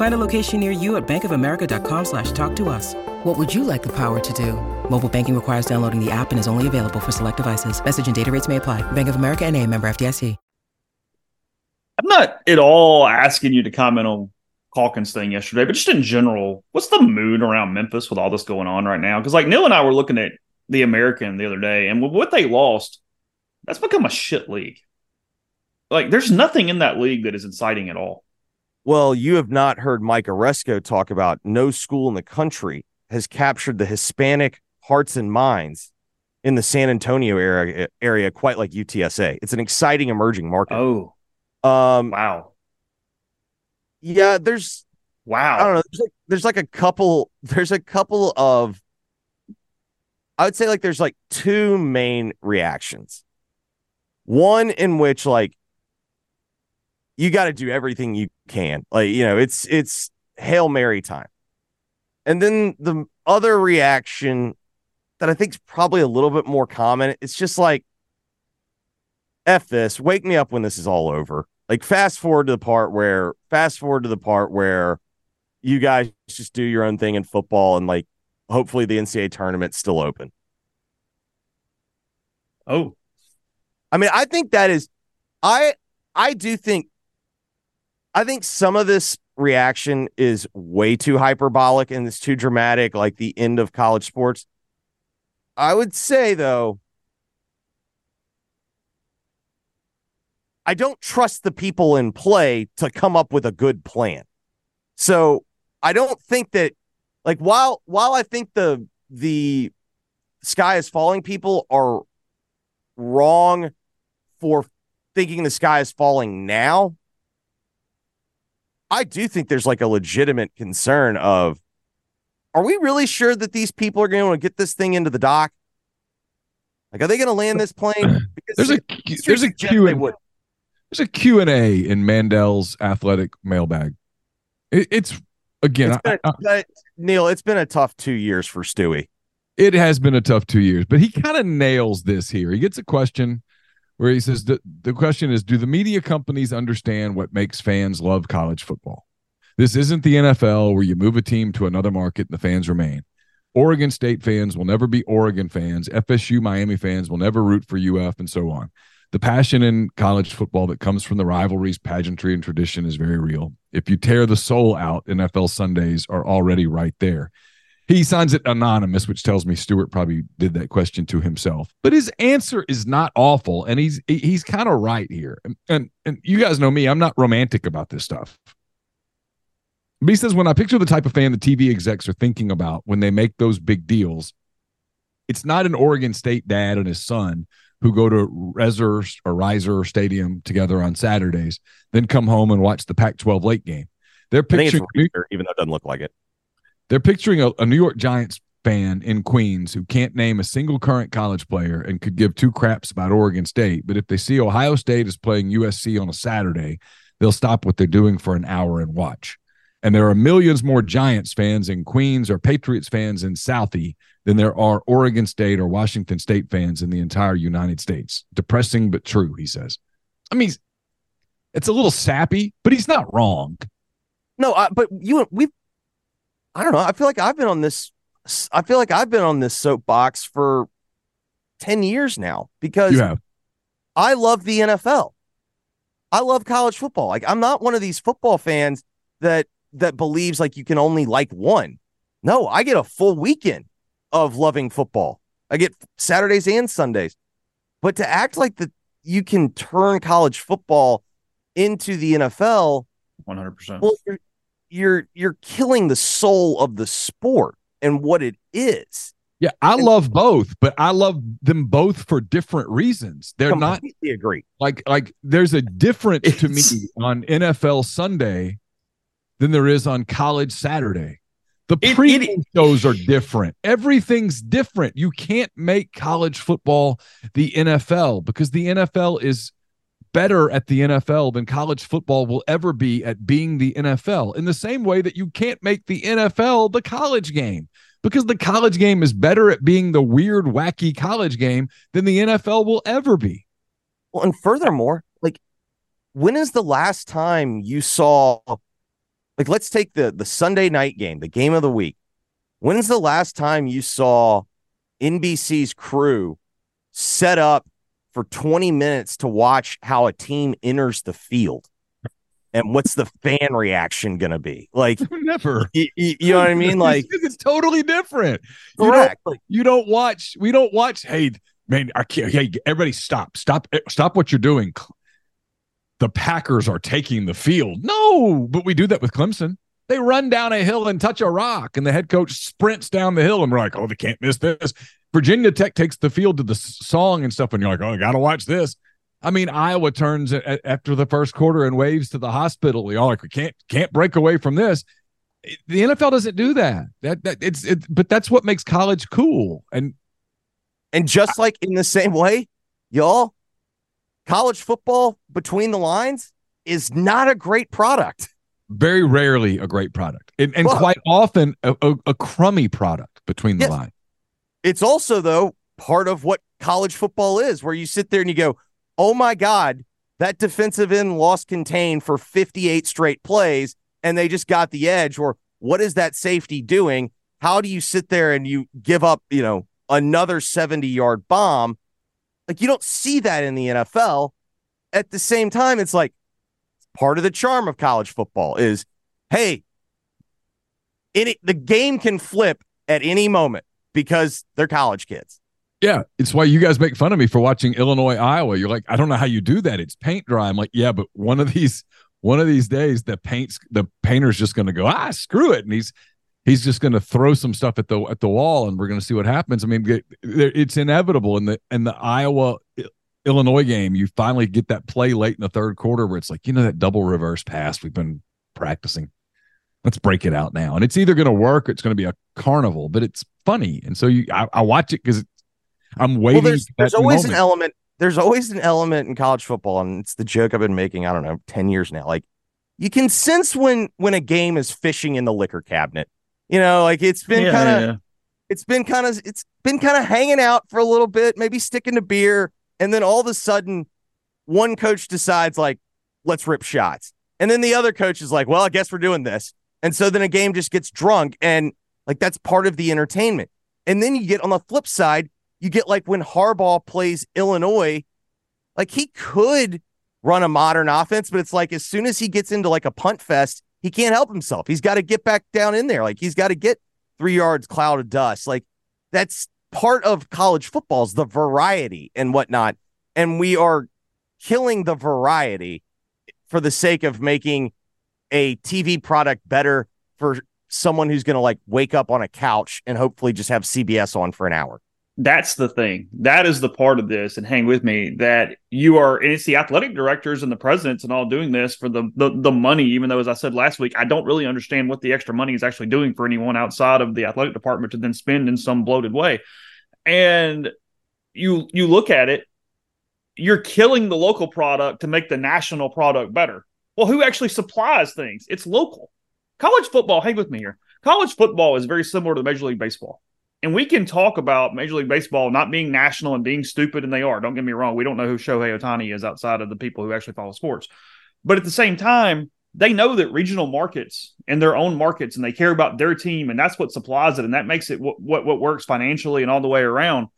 Find a location near you at bankofamerica.com slash talk to us. What would you like the power to do? Mobile banking requires downloading the app and is only available for select devices. Message and data rates may apply. Bank of America and a member FDIC. I'm not at all asking you to comment on Calkins thing yesterday, but just in general, what's the mood around Memphis with all this going on right now? Because like Neal and I were looking at the American the other day, and with what they lost, that's become a shit league. Like there's nothing in that league that is inciting at all. Well, you have not heard Mike Aresco talk about no school in the country has captured the Hispanic hearts and minds in the San Antonio area area quite like UTSA. It's an exciting emerging market. Oh, um, wow. Yeah, there's wow. I don't know. There's like, there's like a couple. There's a couple of. I would say like there's like two main reactions. One in which like you got to do everything you can. Like you know, it's it's hail mary time. And then the other reaction that I think is probably a little bit more common, it's just like, F this, wake me up when this is all over. Like fast forward to the part where fast forward to the part where you guys just do your own thing in football and like hopefully the NCAA tournament's still open. Oh. I mean, I think that is I I do think I think some of this reaction is way too hyperbolic and it's too dramatic, like the end of college sports. I would say, though, I don't trust the people in play to come up with a good plan. So I don't think that, like, while while I think the the sky is falling people are wrong for thinking the sky is falling now I do think there's like a legitimate concern of are we really sure that these people are going to get this thing into the dock? Like, are they going to land this plane? Because there's a there's a Q and there's a Q and A in Mandel's athletic mailbag. It, it's again, it's been, I, I, Neal. It's been a tough two years for Stewie. It has been a tough two years, but he kind of nails this here. He gets a question where he says the, the question is do the media companies understand what makes fans love college football? This isn't the nfl where you move a team to another market and the fans remain. Oregon state fans will never be oregon fans. Fsu miami fans will never root for uf and so on. The passion in college football that comes from the rivalries pageantry and tradition is very real. If you tear the soul out nfl sundays are already right there he signs it anonymous, which tells me Stewart probably did that question to himself. But his answer is not awful, and he's he's kind of right here. And, and and you guys know me, I'm not romantic about this stuff. But he says when I picture the type of fan the TV execs are thinking about when they make those big deals, it's not an Oregon State dad and his son who go to Reser or Riser Stadium together on Saturdays, then come home and watch the Pac-12 late game. They're picturing, even though it doesn't look like it. They're picturing a, a New York Giants fan in Queens who can't name a single current college player and could give two craps about Oregon State. But if they see Ohio State is playing USC on a Saturday, they'll stop what they're doing for an hour and watch. And there are millions more Giants fans in Queens or Patriots fans in Southie than there are Oregon State or Washington State fans in the entire United States. Depressing but true, he says. I mean, it's a little sappy, but he's not wrong. No, uh, but you we've I don't know. I feel like I've been on this. I feel like I've been on this soapbox for ten years now because I love the NFL. I love college football. Like I'm not one of these football fans that that believes like you can only like one. No, I get a full weekend of loving football. I get Saturdays and Sundays. But to act like that you can turn college football into the NFL, 100%. Well, you're, you're you're killing the soul of the sport and what it is. Yeah, I and, love both, but I love them both for different reasons. They're not agree. Like like there's a difference it's, to me on NFL Sunday than there is on college Saturday. The pre shows are different. Everything's different. You can't make college football the NFL because the NFL is better at the NFL than college football will ever be at being the NFL. In the same way that you can't make the NFL the college game because the college game is better at being the weird, wacky college game than the NFL will ever be. Well, and furthermore, like, when is the last time you saw, like, let's take the the Sunday night game, the game of the week. When's the last time you saw NBC's crew set up for 20 minutes to watch how a team enters the field. And what's the fan reaction going to be? Like never. you, you, know what i mean? Like it's totally different. Correct you don't, you don't watch we don't watch hey man I can't, hey everybody stop. Stop eh, stop what you're doing. The packers are taking the field. No but we do that with clemson. They run down a hill and touch a rock and the head coach sprints down the hill and we're like oh they can't miss this Virginia Tech takes the field to the song and stuff, and you're like, oh, I got to watch this. I mean, Iowa turns a- after the first quarter and waves to the hospital. We all like, we can't can't break away from this. The NFL doesn't do that. That, that it's it, but that's what makes college cool. And and just like in the same way, y'all, college football between the lines is not a great product. Very rarely a great product, and, and well, quite often a, a, a, crummy product between the yes, lines. It's also, though, part of what college football is, where you sit there and you go, oh my God, that defensive end lost contain for 58 straight plays and they just got the edge. Or what is that safety doing? How do you sit there and you give up, you know, another 70 yard bomb? Like you don't see that in the NFL. At the same time, it's like part of the charm of college football is hey, it, the game can flip at any moment because they're college kids. Yeah, it's why you guys make fun of me for watching Illinois Iowa. You're like, I don't know how you do that. It's paint dry. I'm like, yeah, but one of these one of these days the paint's the painter's just going to go ah screw it, and he's he's just going to throw some stuff at the at the wall, and we're going to see what happens. I mean, it's inevitable in the in the Iowa Illinois game. You finally get that play late in the third quarter where it's like, you know, that double reverse pass we've been practicing let's break it out now. And it's either going to work or it's going to be a carnival, but it's funny. And so you, I, I watch it because I'm waiting. Well, there's, there's always moment. an element. There's always an element in college football, and it's the joke I've been making. I don't know, ten years now. Like you can sense when when a game is fishing in the liquor cabinet. You know, like it's been yeah, kind of, yeah. it's been kind of, it's been kind of hanging out for a little bit, maybe sticking to beer, And then all of a sudden, one coach decides, like, let's rip shots. And then the other coach is like, well, I guess we're doing this. And so then a game just gets drunk. And like, that's part of the entertainment. And then you get on the flip side, you get like when Harbaugh plays Illinois, like he could run a modern offense, but it's like as soon as he gets into like a punt fest, he can't help himself. He's got to get back down in there. Like he's got to get three yards cloud of dust. Like that's part of college football's the variety and whatnot. And we are killing the variety for the sake of making a TV product better for someone who's going to like wake up on a couch and hopefully just have CBS on for an hour. That's the thing. That is the part of this, and hang with me that you are, and it's the athletic directors and the presidents and all doing this for the, the the money. Even though, as I said last week, I don't really understand what the extra money is actually doing for anyone outside of the athletic department to then spend in some bloated way. And you you look at it, you're killing the local product to make the national product better. Well, who actually supplies things? It's local. College football, hang with me here. College football is very similar to Major League Baseball. And we can talk about Major League Baseball not being national and being stupid, and they are. Don't get me wrong. We don't know who Shohei Ohtani is outside of the people who actually follow sports. But at the same time, they know that regional markets and their own markets, and they care about their team, and that's what supplies it, and that makes it what, what, what works financially and all the way around.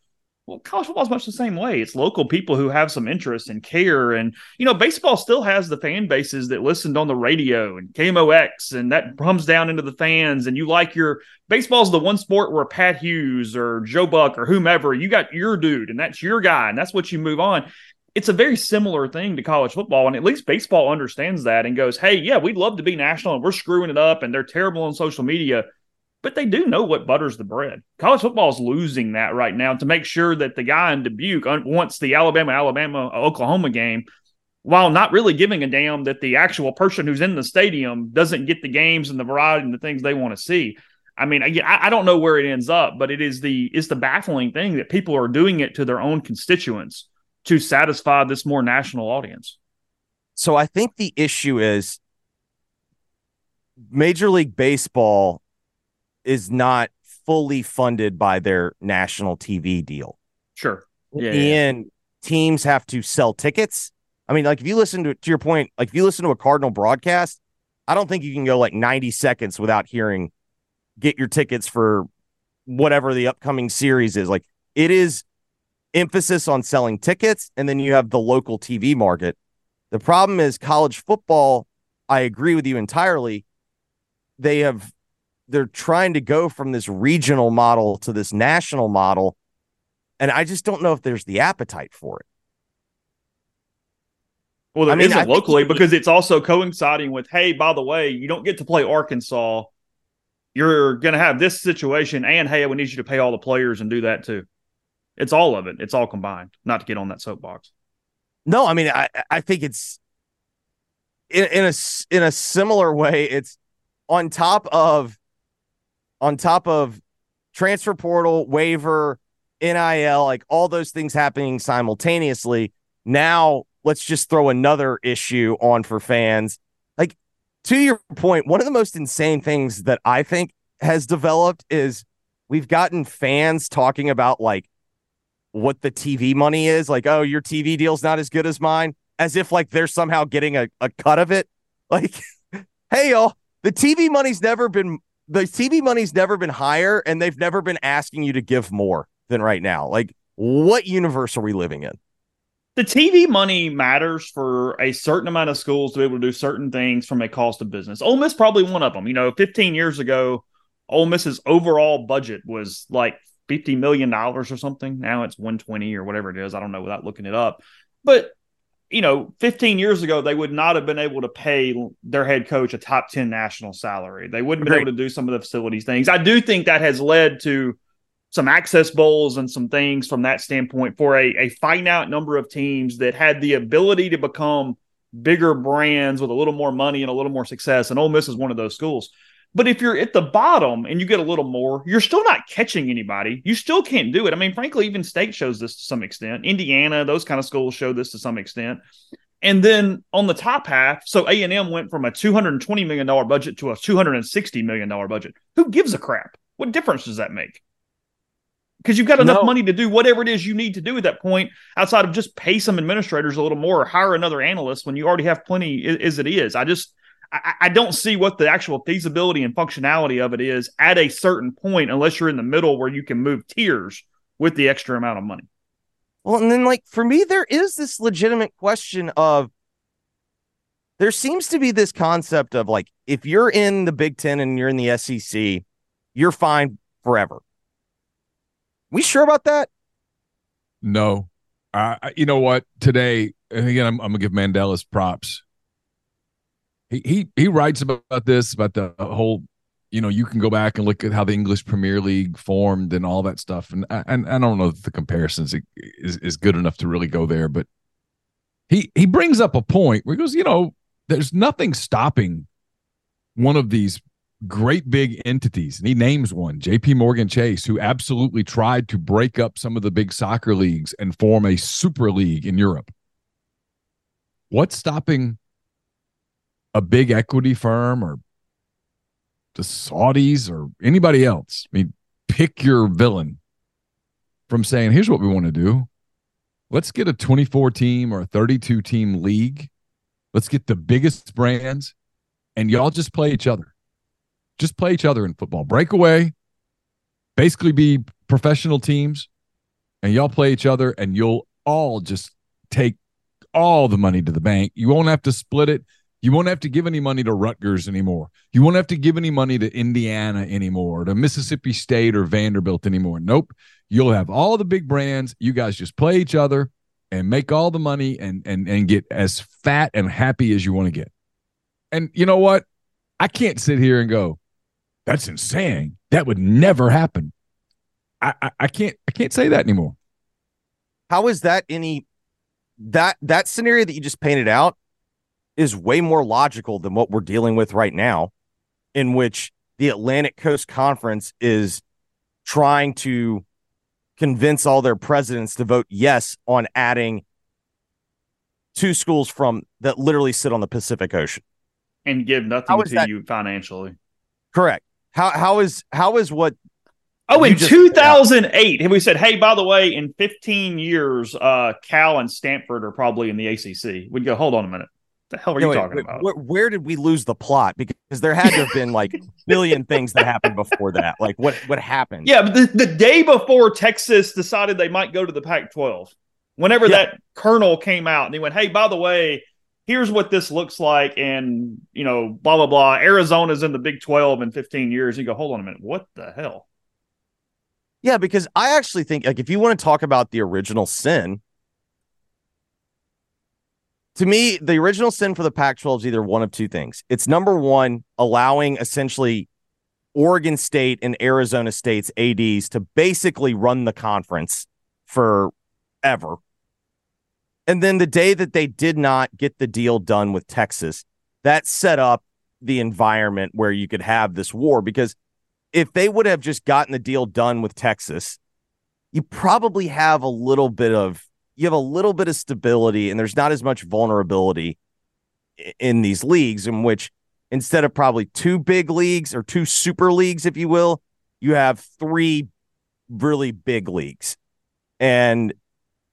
Well, college football is much the same way. It's local people who have some interest and care. And, you know, baseball still has the fan bases that listened on the radio and KMOX, and that comes down into the fans. And you like your baseball's the one sport where Pat Hughes or Joe Buck or whomever, you got your dude, and that's your guy, and that's what you move on. It's a very similar thing to college football. And at least baseball understands that and goes, hey, yeah, we'd love to be national and we're screwing it up and they're terrible on social media but they do know what butters the bread. College football is losing that right now to make sure that the guy in Dubuque wants the Alabama, Alabama, Oklahoma game while not really giving a damn that the actual person who's in the stadium doesn't get the games and the variety and the things they want to see. I mean, I, I don't know where it ends up, but it is the it's the baffling thing that people are doing it to their own constituents to satisfy this more national audience. So I think the issue is Major League Baseball is not fully funded by their national TV deal. Sure. Yeah, and yeah. teams have to sell tickets. I mean, like if you listen to to your point, like if you listen to a Cardinal broadcast, I don't think you can go like 90 seconds without hearing get your tickets for whatever the upcoming series is. Like it is emphasis on selling tickets, and then you have the local TV market. The problem is college football. I agree with you entirely. They have they're trying to go from this regional model to this national model. And i just don't know if there's the appetite for it. Well there I mean, not locally because it's also coinciding with hey by the way you don't get to play arkansas. You're going to have this situation and hey we need you to pay all the players and do that too. It's all of it. It's all combined not to get on that soapbox. No i mean i i think it's in, in a in a similar way it's on top of on top of transfer portal, waiver, NIL, like all those things happening simultaneously. Now, let's just throw another issue on for fans. Like, to your point, one of the most insane things that I think has developed is we've gotten fans talking about like what the TV money is. Like, oh, your TV deal's not as good as mine, as if like they're somehow getting a, a cut of it. Like, hey, y'all, the TV money's never been the TV money's never been higher, and they've never been asking you to give more than right now. Like, what universe are we living in? The TV money matters for a certain amount of schools to be able to do certain things from a cost of business. Ole Miss probably one of them. You know, 15 years ago, Ole Miss's overall budget was like 50 million dollars or something. Now it's 120 or whatever it is. I don't know without looking it up. But you know, 15 years ago, they would not have been able to pay their head coach a top 10 national salary. They wouldn't have been able to do some of the facilities things. I do think that has led to some access bowls and some things from that standpoint for a, a finite number of teams that had the ability to become bigger brands with a little more money and a little more success. And Ole Miss is one of those schools. But if you're at the bottom and you get a little more, you're still not catching anybody. You still can't do it. I mean, frankly, even state shows this to some extent. Indiana, those kind of schools show this to some extent. And then on the top half, so A and M went from a two hundred and twenty million dollar budget to a two hundred and sixty million dollar budget. Who gives a crap? What difference does that make? because you've got enough No. money to do whatever it is you need to do at that point outside of just pay some administrators a little more or hire another analyst when you already have plenty as it is. I just I, I don't see what the actual feasibility and functionality of it is at a certain point unless you're in the middle where you can move tiers with the extra amount of money. Well, and then like for me, there is this legitimate question of there seems to be this concept of like if you're in the Big Ten and you're in the SEC, you're fine forever. We sure about that? No, I, I- you know what? Today, and again, I'm, I'm gonna give Mandela's props. He he writes about, about this about the whole. You know, you can go back and look at how the English Premier League formed and all that stuff, and I- and I don't know if the comparisons is is good enough to really go there, but he he brings up a point where he goes, you know, there's nothing stopping one of these great big entities and he names one JP Morgan Chase who absolutely tried to break up some of the big soccer leagues and form a super league in Europe what's stopping a big equity firm or the Saudis or anybody else I mean pick your villain from saying here's what we want to do let's get a 24 team or a 32 team league let's get the biggest brands and y'all just play each other just play each other in football. Break away, basically be professional teams, and y'all play each other, and you'll all just take all the money to the bank. You won't have to split it. You won't have to give any money to Rutgers anymore. You won't have to give any money to Indiana anymore, to Mississippi State or Vanderbilt anymore. Nope. You'll have all the big brands. You guys just play each other and make all the money and and and get as fat and happy as you want to get. And you know what? I can't sit here and go, that's insane. That would never happen. I, I, I can't I can't say that anymore. How is that any that that scenario that you just painted out is way more logical than what we're dealing with right now, in which the Atlantic Coast Conference is trying to convince all their presidents to vote yes on adding two schools from that literally sit on the Pacific Ocean. And give nothing to that- you financially. Correct. How how is how is what Oh, in 2008, have we said, hey, by the way, in 15 years, uh, Cal and Stanford are probably in the ACC. We'd go, hold on a minute. What the hell are No, you wait, talking wait, about? Where, where did we lose the plot? Because there had to have been like a billion things that happened before that. Like what what happened? Yeah, the, the day before Texas decided they might go to the Pac 12, whenever Yeah. that colonel came out and he went, hey, by the way, here's what this looks like. And, you know, blah, blah, blah. Arizona's in the Big 12 in 15 years. You go, hold on a minute. What the hell? Yeah, because I actually think like if you want to talk about the original sin, to me, the original sin for the Pac-12 is either one of two things. It's number one, allowing essentially Oregon State and Arizona State's ADs to basically run the conference forever. And then the day that they did not get the deal done with Texas, that set up the environment where you could have this war because if they would have just gotten the deal done with Texas, you probably have a little bit of you have a little bit of stability and there's not as much vulnerability in these leagues in which instead of probably two big leagues or two super leagues if you will, you have three really big leagues. And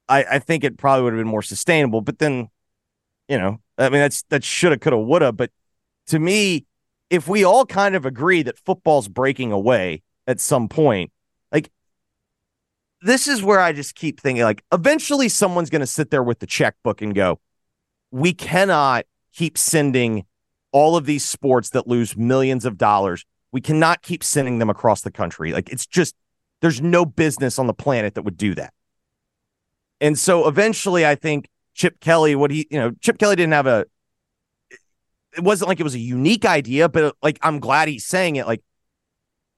I, I think it probably would have been more sustainable, but then you know, I mean that's that shoulda coulda woulda, but to me if we all kind of agree that football's breaking away at some point, this is where I just keep thinking like eventually someone's going to sit there with the checkbook and go, we cannot keep sending all of these sports that lose millions of dollars. We cannot keep sending them across the country. Like it's just there's no business on the planet that would do that. And so eventually I think Chip Kelly, what he, you know, Chip Kelly didn't have a it wasn't like it was a unique idea, but like I'm glad he's saying it. Like,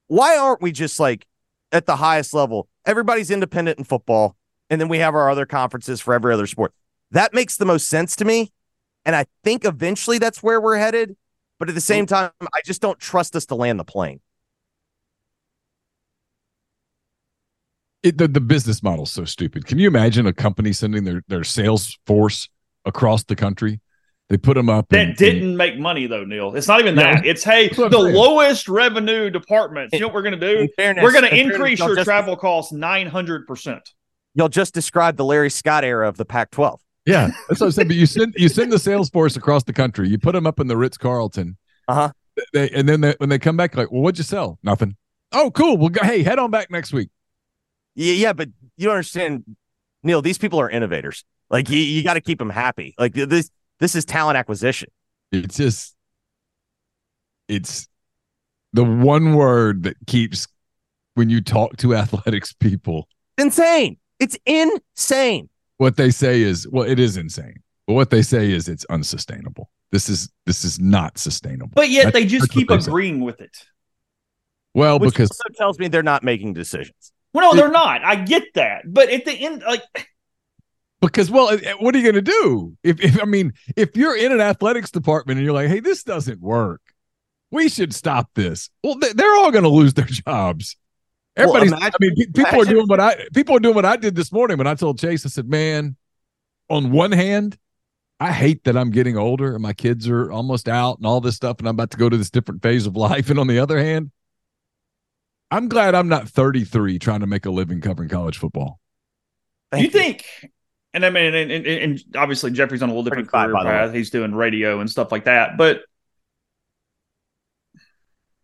why aren't we just like at the highest level? Everybody's independent in football, and then we have our other conferences for every other sport. That makes the most sense to me. And I think eventually that's where we're headed. But at the same time, I just don't trust us to land the plane. It, the, the business model is so stupid. Can you imagine a company sending their, their sales force across the country? They put them up. that and- didn't make money though, Neal. It's not even No. that. It's hey, the I'm saying. lowest revenue departments. You know what we're gonna do? Fairness- we're gonna in increase y'all your just- travel costs nine hundred percent. Y'all just described the Larry Scott era of the Pac-12. Yeah, that's what I'm saying. But you send you send the sales force across the country. You put them up in the Ritz Carlton. Uh-huh. They, and then they, when they come back, like, well, what'd you sell? Nothing. Oh, cool. Well, go, hey, head on back next week. Yeah, yeah, but you don't understand, Neal. These people are innovators. Like you, you got to keep them happy. Like this, this is talent acquisition. It's just, it's the one word that keeps when you talk to athletics people. Insane. It's insane. What they say is, well, it is insane. But what they say is, it's unsustainable. This is this is not sustainable. But yet That's- they just keep they say. agreeing with it. Well, Which because also tells me they're not making decisions. Well, no, they're not. I get that, but at the end, like Because well, eh, eh, what are you going to do? If, if I mean, if you're in an athletics department and you're like, "Hey, this doesn't work. We should stop this." Well, they- they're all going to lose their jobs. Well, imagine- I mean, pe- people are doing what I people are doing what I did this morning when I told Chase. I said, "Man, on one hand, I hate that I'm getting older and my kids are almost out and all this stuff, and I'm about to go to this different phase of life. And on the other hand, I'm glad I'm not 33 trying to make a living covering college football. do you think? And I mean, and, and, and obviously Jeffrey's on a little different 35, career by way. path. He's doing radio and stuff like that. But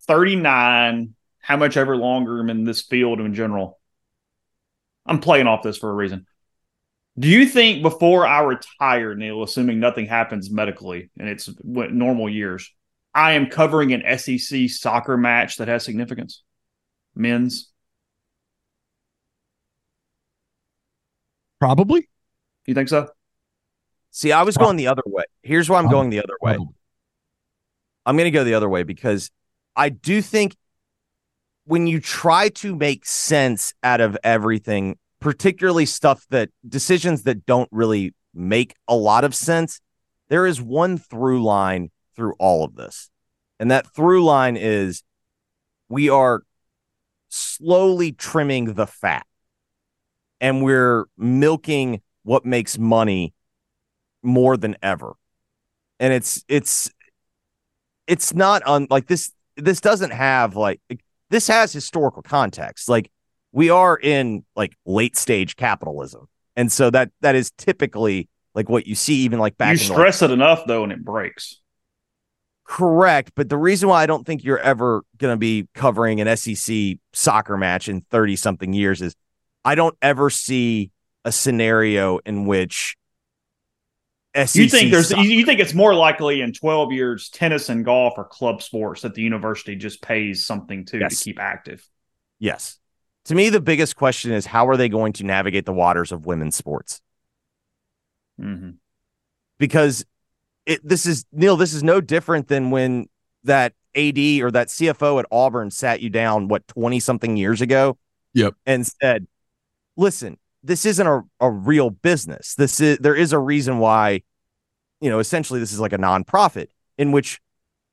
39, how much ever longer I'm in this field in general? I'm playing off this for a reason. Do you think before I retire, Neal, assuming nothing happens medically and it's what- normal years, I am covering an SEC soccer match that has significance? Men's? Probably. You think so? See, I was going the other way. Here's why I'm going the other way. I'm going to go the other way because I do think when you try to make sense out of everything, particularly stuff that decisions that don't really make a lot of sense, there is one through line through all of this. And that through line is we are slowly trimming the fat and we're milking what makes money more than ever. And it's it's it's not on like this this doesn't have like this has historical context. Like we are in like late stage capitalism. And so that that is typically like what you see even like back you in the, like, stress it enough though, and it breaks. Correct, but the reason why I don't think you're ever going to be covering an SEC soccer match in 30 something years is I don't ever see a scenario in which SEC You think there's soccer- you you think it's more likely in 12 years tennis and golf or club sports that the university just pays something to Yes. to keep active. Yes. To me the biggest question is how are they going to navigate the waters of women's sports? Mm-hmm. because it this is Neal, this is no different than when that AD or that CFO at Auburn sat you down what 20 something years ago Yep. and said, "Listen, this isn't a, a real business. This is there is a reason why you know, essentially this is like a nonprofit in which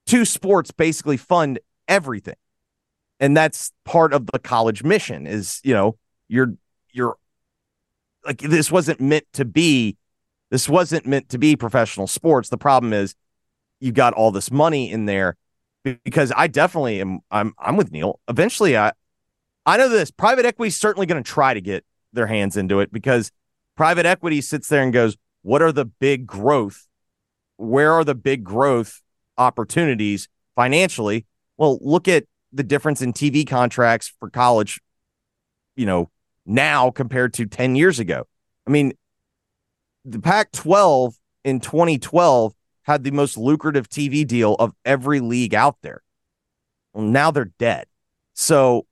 two sports basically fund everything. And that's part of the college mission is, you know, you're you're like this wasn't meant to be this wasn't meant to be professional sports. The problem is you got all this money in there because I definitely am I'm I'm with Neal. Eventually I I know this private equity is certainly going to try to get their hands into it because private equity sits there and goes, "What are the big growth? Where are the big growth opportunities financially?" Well, look at the difference in TV contracts for college, you know, now compared to 10 years ago. I mean, the Pac 12 in 2012 had the most lucrative TV deal of every league out there. Well, now they're dead. So,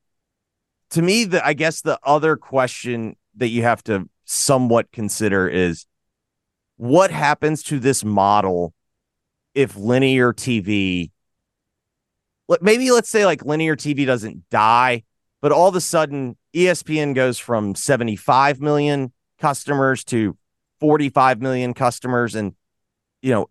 to me, the I guess the other question that you have to somewhat consider is what happens to this model if linear TV maybe let's say like linear TV doesn't die, but all of a sudden ESPN goes from 75 million customers to 45 million customers and you know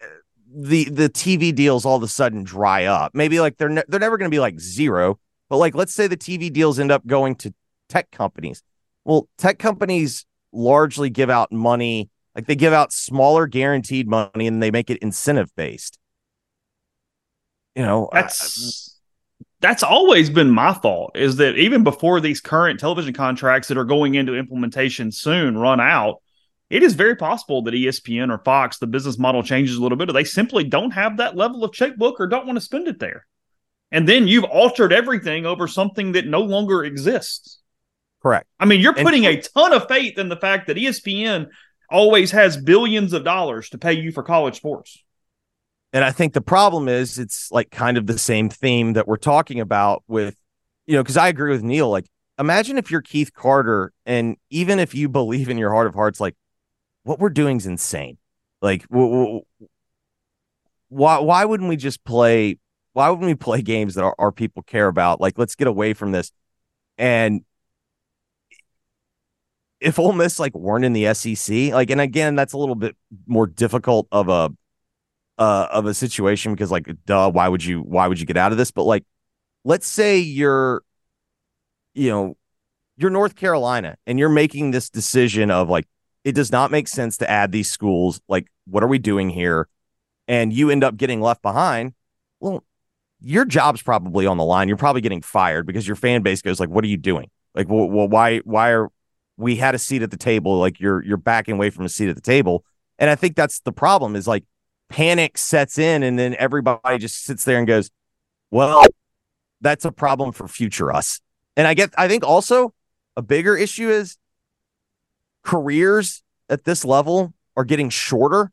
eh, the the TV deals all of a sudden dry up. Maybe like they're ne- they're never going to be like zero, but like let's say the TV deals end up going to tech companies. Well, tech companies largely give out money. Like they give out smaller guaranteed money and they make it incentive based. You know, that's that's always been my thought is that even before these current television contracts that are going into implementation soon run out, it is very possible that ESPN or Fox, the business model changes a little bit, or they simply don't have that level of checkbook or don't want to spend it there. And then you've altered everything over something that no longer exists. Correct. I mean, you're putting and- a ton of faith in the fact that ESPN always has billions of dollars to pay you for college sports. And I think the problem is it's like kind of the same theme that we're talking about with, you know, because I agree with Neal. Like, imagine if you're Keith Carter, and even if you believe in your heart of hearts, like, what we're doing is insane. Like, w- w- why why wouldn't we just play? Why wouldn't we play games that our, our people care about? Like, let's get away from this. And if Ole Miss like weren't in the SEC, like, and again, that's a little bit more difficult of a uh, of a situation because like duh why would you why would you get out of this but like let's say you're you know you're North Carolina and you're making this decision of like it does not make sense to add these schools like what are we doing here and you end up getting left behind well your job's probably on the line you're probably getting fired because your fan base goes like what are you doing like well, well why why are we had a seat at the table like you're you're backing away from a seat at the table and I think that's the problem is like panic sets in and then everybody just sits there and goes, well, that's a problem for future us. And I get, I think also a bigger issue is careers at this level are getting shorter.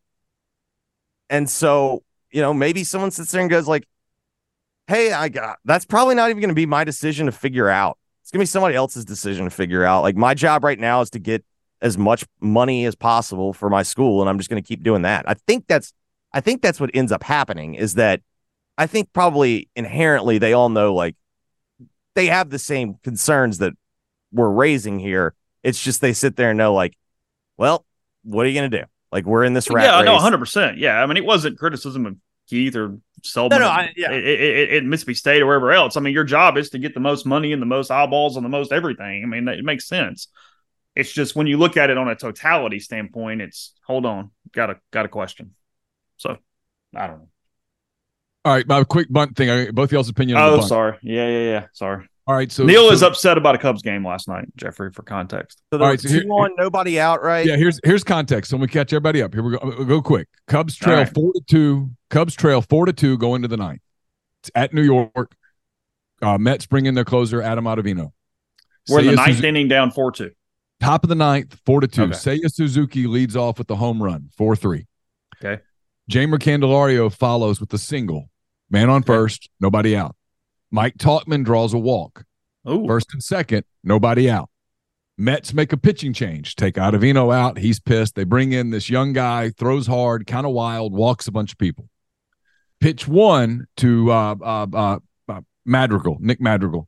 And so, you know, maybe someone sits there and goes like, Hey, I got that's probably not even going to be my decision to figure out. It's going to be somebody else's decision to figure out. Like my job right now is to get as much money as possible for my school. And I'm just going to keep doing that. I think that's I think that's what ends up happening is that I think probably inherently they all know like they have the same concerns that we're raising here. It's just they sit there and know like, well, what are you going to do? Like we're in this rat yeah, race. no, hundred percent. Yeah, I mean, it wasn't criticism of Keith or Selmon, no, no, I, yeah. in Mississippi State or wherever else. I mean, your job is to get the most money and the most eyeballs and the most everything. I mean, it makes sense. It's just when you look at it on a totality standpoint, it's hold on, got a got a question. So I don't know. All right, my quick bunt thing. Both y'all's opinion. Oh, sorry. Yeah, yeah, yeah. Sorry. All right. So Neal so, is upset about a Cubs game last night, Jeffrey, for context. So All right, so here, two on, nobody out, right? Yeah. Here's here's context. So we catch everybody up. Here we go. We'll go quick. Cubs trail right. four to two. Cubs trail four to two going to the ninth. It's at New York. Uh, Mets bring in their closer Adam Ottavino. We're in the ninth Suzuki, inning, down four two. Top of the ninth, four to two. Okay. Seiya Suzuki leads off with the home run, four three. Okay. Jeimer Candelario follows with a single. Man on first, nobody out. Mike Tauchman draws a walk. Ooh. First and second, nobody out. Mets make a pitching change, take Ottavino out. He's pissed. They bring in this young guy, throws hard, kind of wild, walks a bunch of people. Pitch one to uh, uh, uh, uh, Madrigal, Nick Madrigal,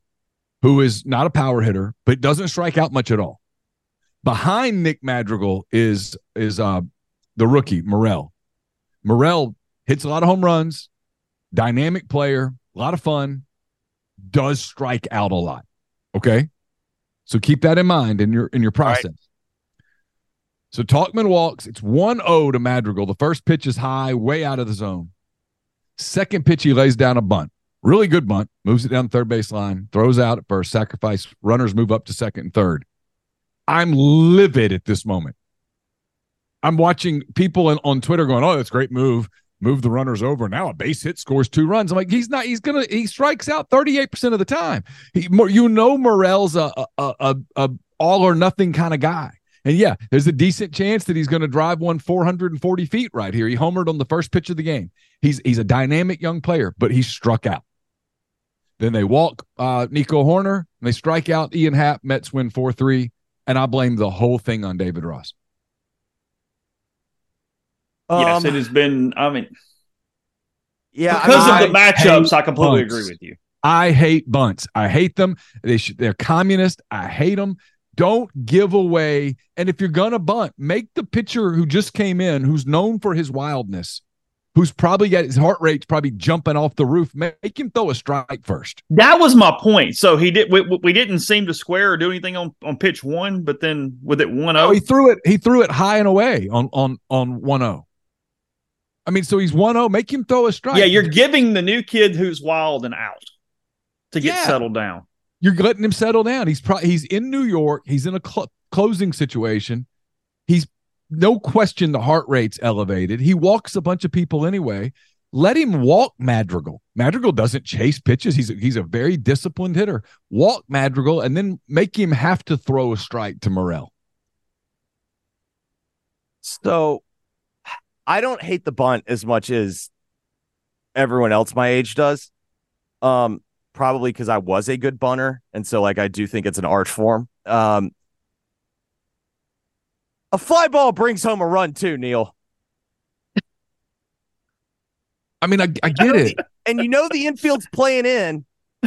who is not a power hitter, but doesn't strike out much at all. Behind Nick Madrigal is is uh, the rookie Morel. Morel hits a lot of home runs, dynamic player, a lot of fun, does strike out a lot. Okay. So keep that in mind in your in your process. Right. So Tauchman walks. It's 1-0 to Madrigal. The first pitch is high, way out of the zone. Second pitch, he lays down a bunt. Really good bunt. Moves it down the third base line, throws out at first, sacrifice. Runners move up to second and third. I'm livid at this moment. I'm watching people on Twitter going, "Oh, that's a great move." Move the runners over. Now a base hit scores two runs. I'm like, he's not. He's gonna. He strikes out 38 percent of the time. He, you know, Morel's a a, a, a all or nothing kind of guy. And yeah, there's a decent chance that he's going to drive one 440 feet right here. He homered on the first pitch of the game. He's he's a dynamic young player, but he struck out. Then they walk uh, Nico Hoerner and they strike out Ian Happ. Mets win 4 3. And I blame the whole thing on David Ross yes, um, it has been. I mean, yeah, because I of the matchups, I completely bunts. agree with you. I hate bunts. I hate them. They should, they're communist. I hate them. Don't give away. And if you're gonna bunt, make the pitcher who just came in, who's known for his wildness, who's probably got his heart rate's probably jumping off the roof. Make him throw a strike first. That was my point. So he did. We, we didn't seem to square or do anything on, on pitch one, but then with it one Oh, zero, he threw it. He threw it high and away on on on one zero. I mean, so he's one zero. Make him throw a strike. yeah, you're giving the new kid who's wild and out to get Yeah. settled down. you're letting him settle down. He's pro- he's in New York. He's in a cl- closing situation. He's no question the heart rate's elevated. He walks a bunch of people anyway. Let him walk Madrigal. Madrigal doesn't chase pitches. He's a, he's a very disciplined hitter. Walk Madrigal and then make him have to throw a strike to Morel. So I don't hate the bunt as much as everyone else my age does. Um, probably because I was a good bunter, and so like I do think it's an art form. Um, a fly ball brings home a run too, Neal. I mean, I, I get it. And you know the infield's playing in,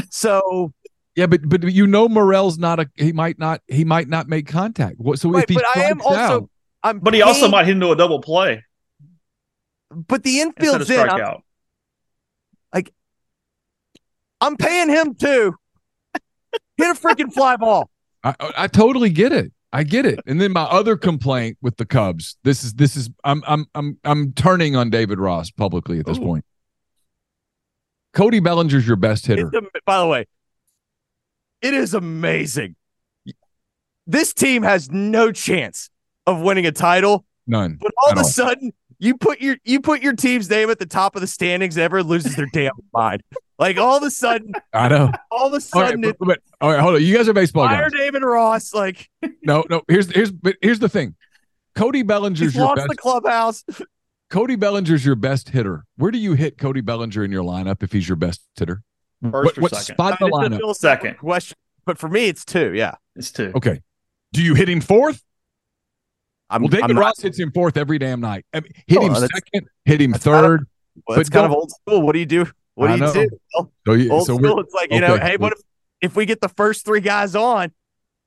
so Yeah, but but you know Morel's not a he might not he might not make contact. What so right, if he but I am also out- I'm But he also might hit into a double play but the instead infield's in. I'm, strikeout. I'm paying him too. Hit a freaking fly ball. I, I I totally get it. I get it. And then my other complaint with the Cubs. This is this is I'm I'm I'm I'm turning on David Ross publicly at this Ooh. point. Cody Bellinger's your best hitter. It's am- by the way, it is amazing. This team has no chance of winning a title, None. but all of a all. sudden, you put your you put your team's name at the top of the standings. and Everyone loses their damn mind. Like all of a sudden, I know. all of a All right, sudden, but, it's but- all right, hold on. You guys are baseball fire guys. David Ross. Like No, no. Here's here's but here's the thing. Cody Bellinger's he's your lost best. the clubhouse. Cody Bellinger's your best hitter. Where do you hit Cody Bellinger in your lineup if he's your best hitter? First what or what second? spot in the lineup? Second. question, but for me, it's two. Yeah, It's two. Okay. Do you hit him fourth? I'm. Well, David I'm not- Ross hits him fourth every damn night. I mean, hit Oh, him second, hit him that's kind of- third. well, it's but kind of old school. What do you do? What I do you know. do? Well, So, you, old so school. It's like you know, hey, what if if we get the first three guys on,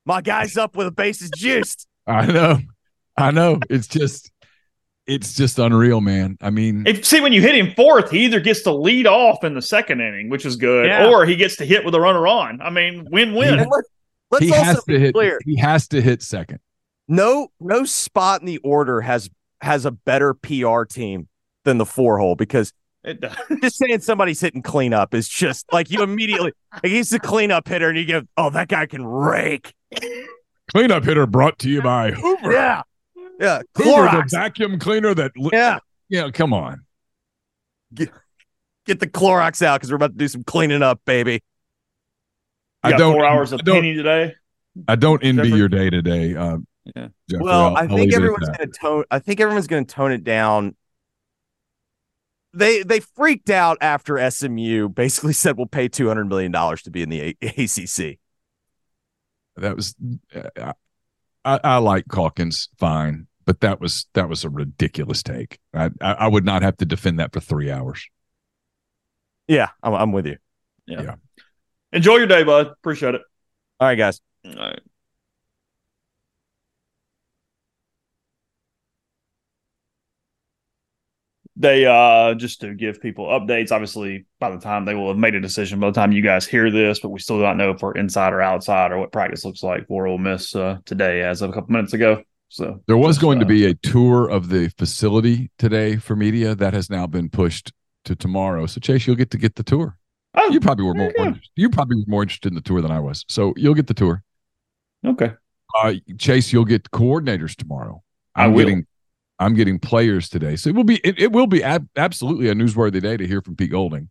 my guy's up with a bases juiced. I know, I know. It's just, it's just unreal, man. I mean, If see when you hit him fourth, he either gets to lead off in the second inning, which is good, Yeah. or he gets to hit with a runner on. I mean, win-win. Let's let's he also has to be hit. clear. He has to hit second. No, no spot in the order has has a better PR team than the four hole because It does. just saying somebody's hitting cleanup is just like you immediately like he's the cleanup hitter and you go, oh, that guy can rake. Cleanup hitter brought to you by Hoover. Yeah, yeah, Hoover, Clorox. the vacuum cleaner that. li- Yeah, You come on. get the Clorox out because we're about to do some cleaning up, baby. You I got don't. four hours I of don't, penny today. I don't envy Jeffrey? your day today. Uh, Yeah. Jeffrey. Well, I'll- I think leave it at everyone's going to tone. I think everyone's going to tone it down. They they freaked out after SMU basically said we'll pay two hundred million dollars to be in the A- ACC. That was. uh, I, I like Calkins fine, but that was that was a ridiculous take. I, I I would not have to defend that for three hours. Yeah, I'm, I'm with you. Yeah. Enjoy your day, bud. Appreciate it. All right, guys. All right. They uh just to give people updates. Obviously, by the time they will have made a decision, by the time you guys hear this, but we still don't know if we're inside or outside or what practice looks like for Ole Miss uh, today, as of a couple minutes ago. So There was going to uh, be a tour of the facility today for media that has now been pushed to tomorrow. So Chase, you'll get to get the tour. Oh, You probably were more you interested. you probably were more interested in the tour than I was. So you'll get the tour. okay. Uh, Chase, you'll get coordinators tomorrow. I I'm will. getting I'm getting players today. So it will be it, it will be ab- absolutely a newsworthy day to hear from Pete Golding.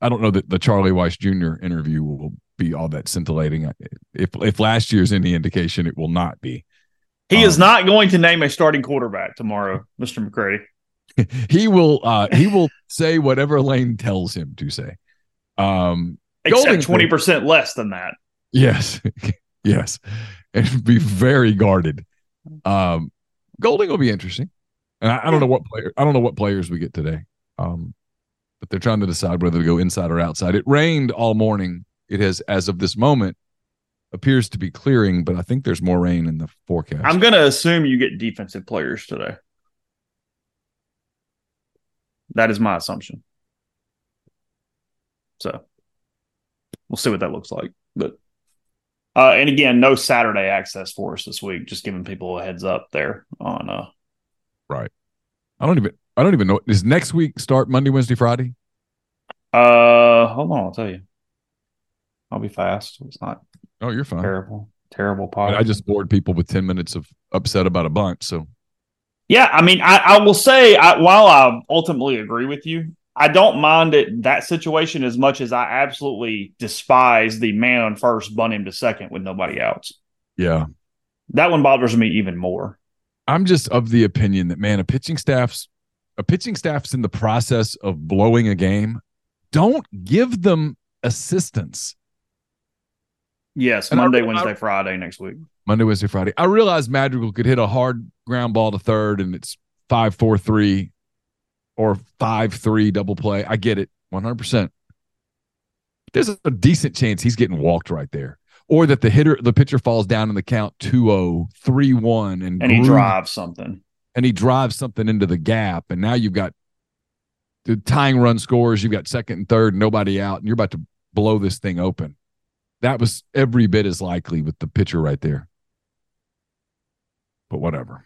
I don't know that the Charlie Weis Jr. interview will be all that scintillating. If if last year's any indication, it will not be. He is Um, not going to name a starting quarterback tomorrow, Mr. McCready. He will uh he will say whatever Lane tells him to say. Um Golding- Except twenty percent less than that. Yes. yes. And be very guarded. Um Golding will be interesting. And I, I don't know what player I don't know what players we get today. Um but they're trying to decide whether to go inside or outside. It rained all morning. It has as of this moment appears to be clearing, but I think there's more rain in the forecast. I'm going to assume you get defensive players today. That is my assumption. So we'll see what that looks like. Uh, and again, no Saturday access for us this week. Just giving people a heads up there on uh right. I don't even I don't even know. Does next week start Monday, Wednesday, Friday? Uh hold on, I'll tell you. I'll be fast. It's not Oh, you're fine. terrible. Terrible pod. I just bored people with 10 minutes of upset about a bunch. So Yeah, I mean, I, I will say, I, while I ultimately agree with you, I don't mind it that situation as much as I absolutely despise the man on first, bun him to second with nobody else. yeah. That one bothers me even more. I'm just of the opinion that man, a pitching staff's a pitching staff's in the process of blowing a game. Don't give them assistance. Yes, And Monday, I- Wednesday, Friday next week. Monday, Wednesday, Friday. I realize Madrigal could hit a hard ground ball to third and it's five, four, three or five, three double play. I get it 100%. There's a decent chance he's getting walked right there. Or that the hitter, the pitcher falls down in the count 2 0, 3 1, and, And he drives something. and he drives something into the gap. And now you've got the tying run scores, you've got second and third, nobody out, and you're about to blow this thing open. That was every bit as likely with the pitcher right there. But whatever.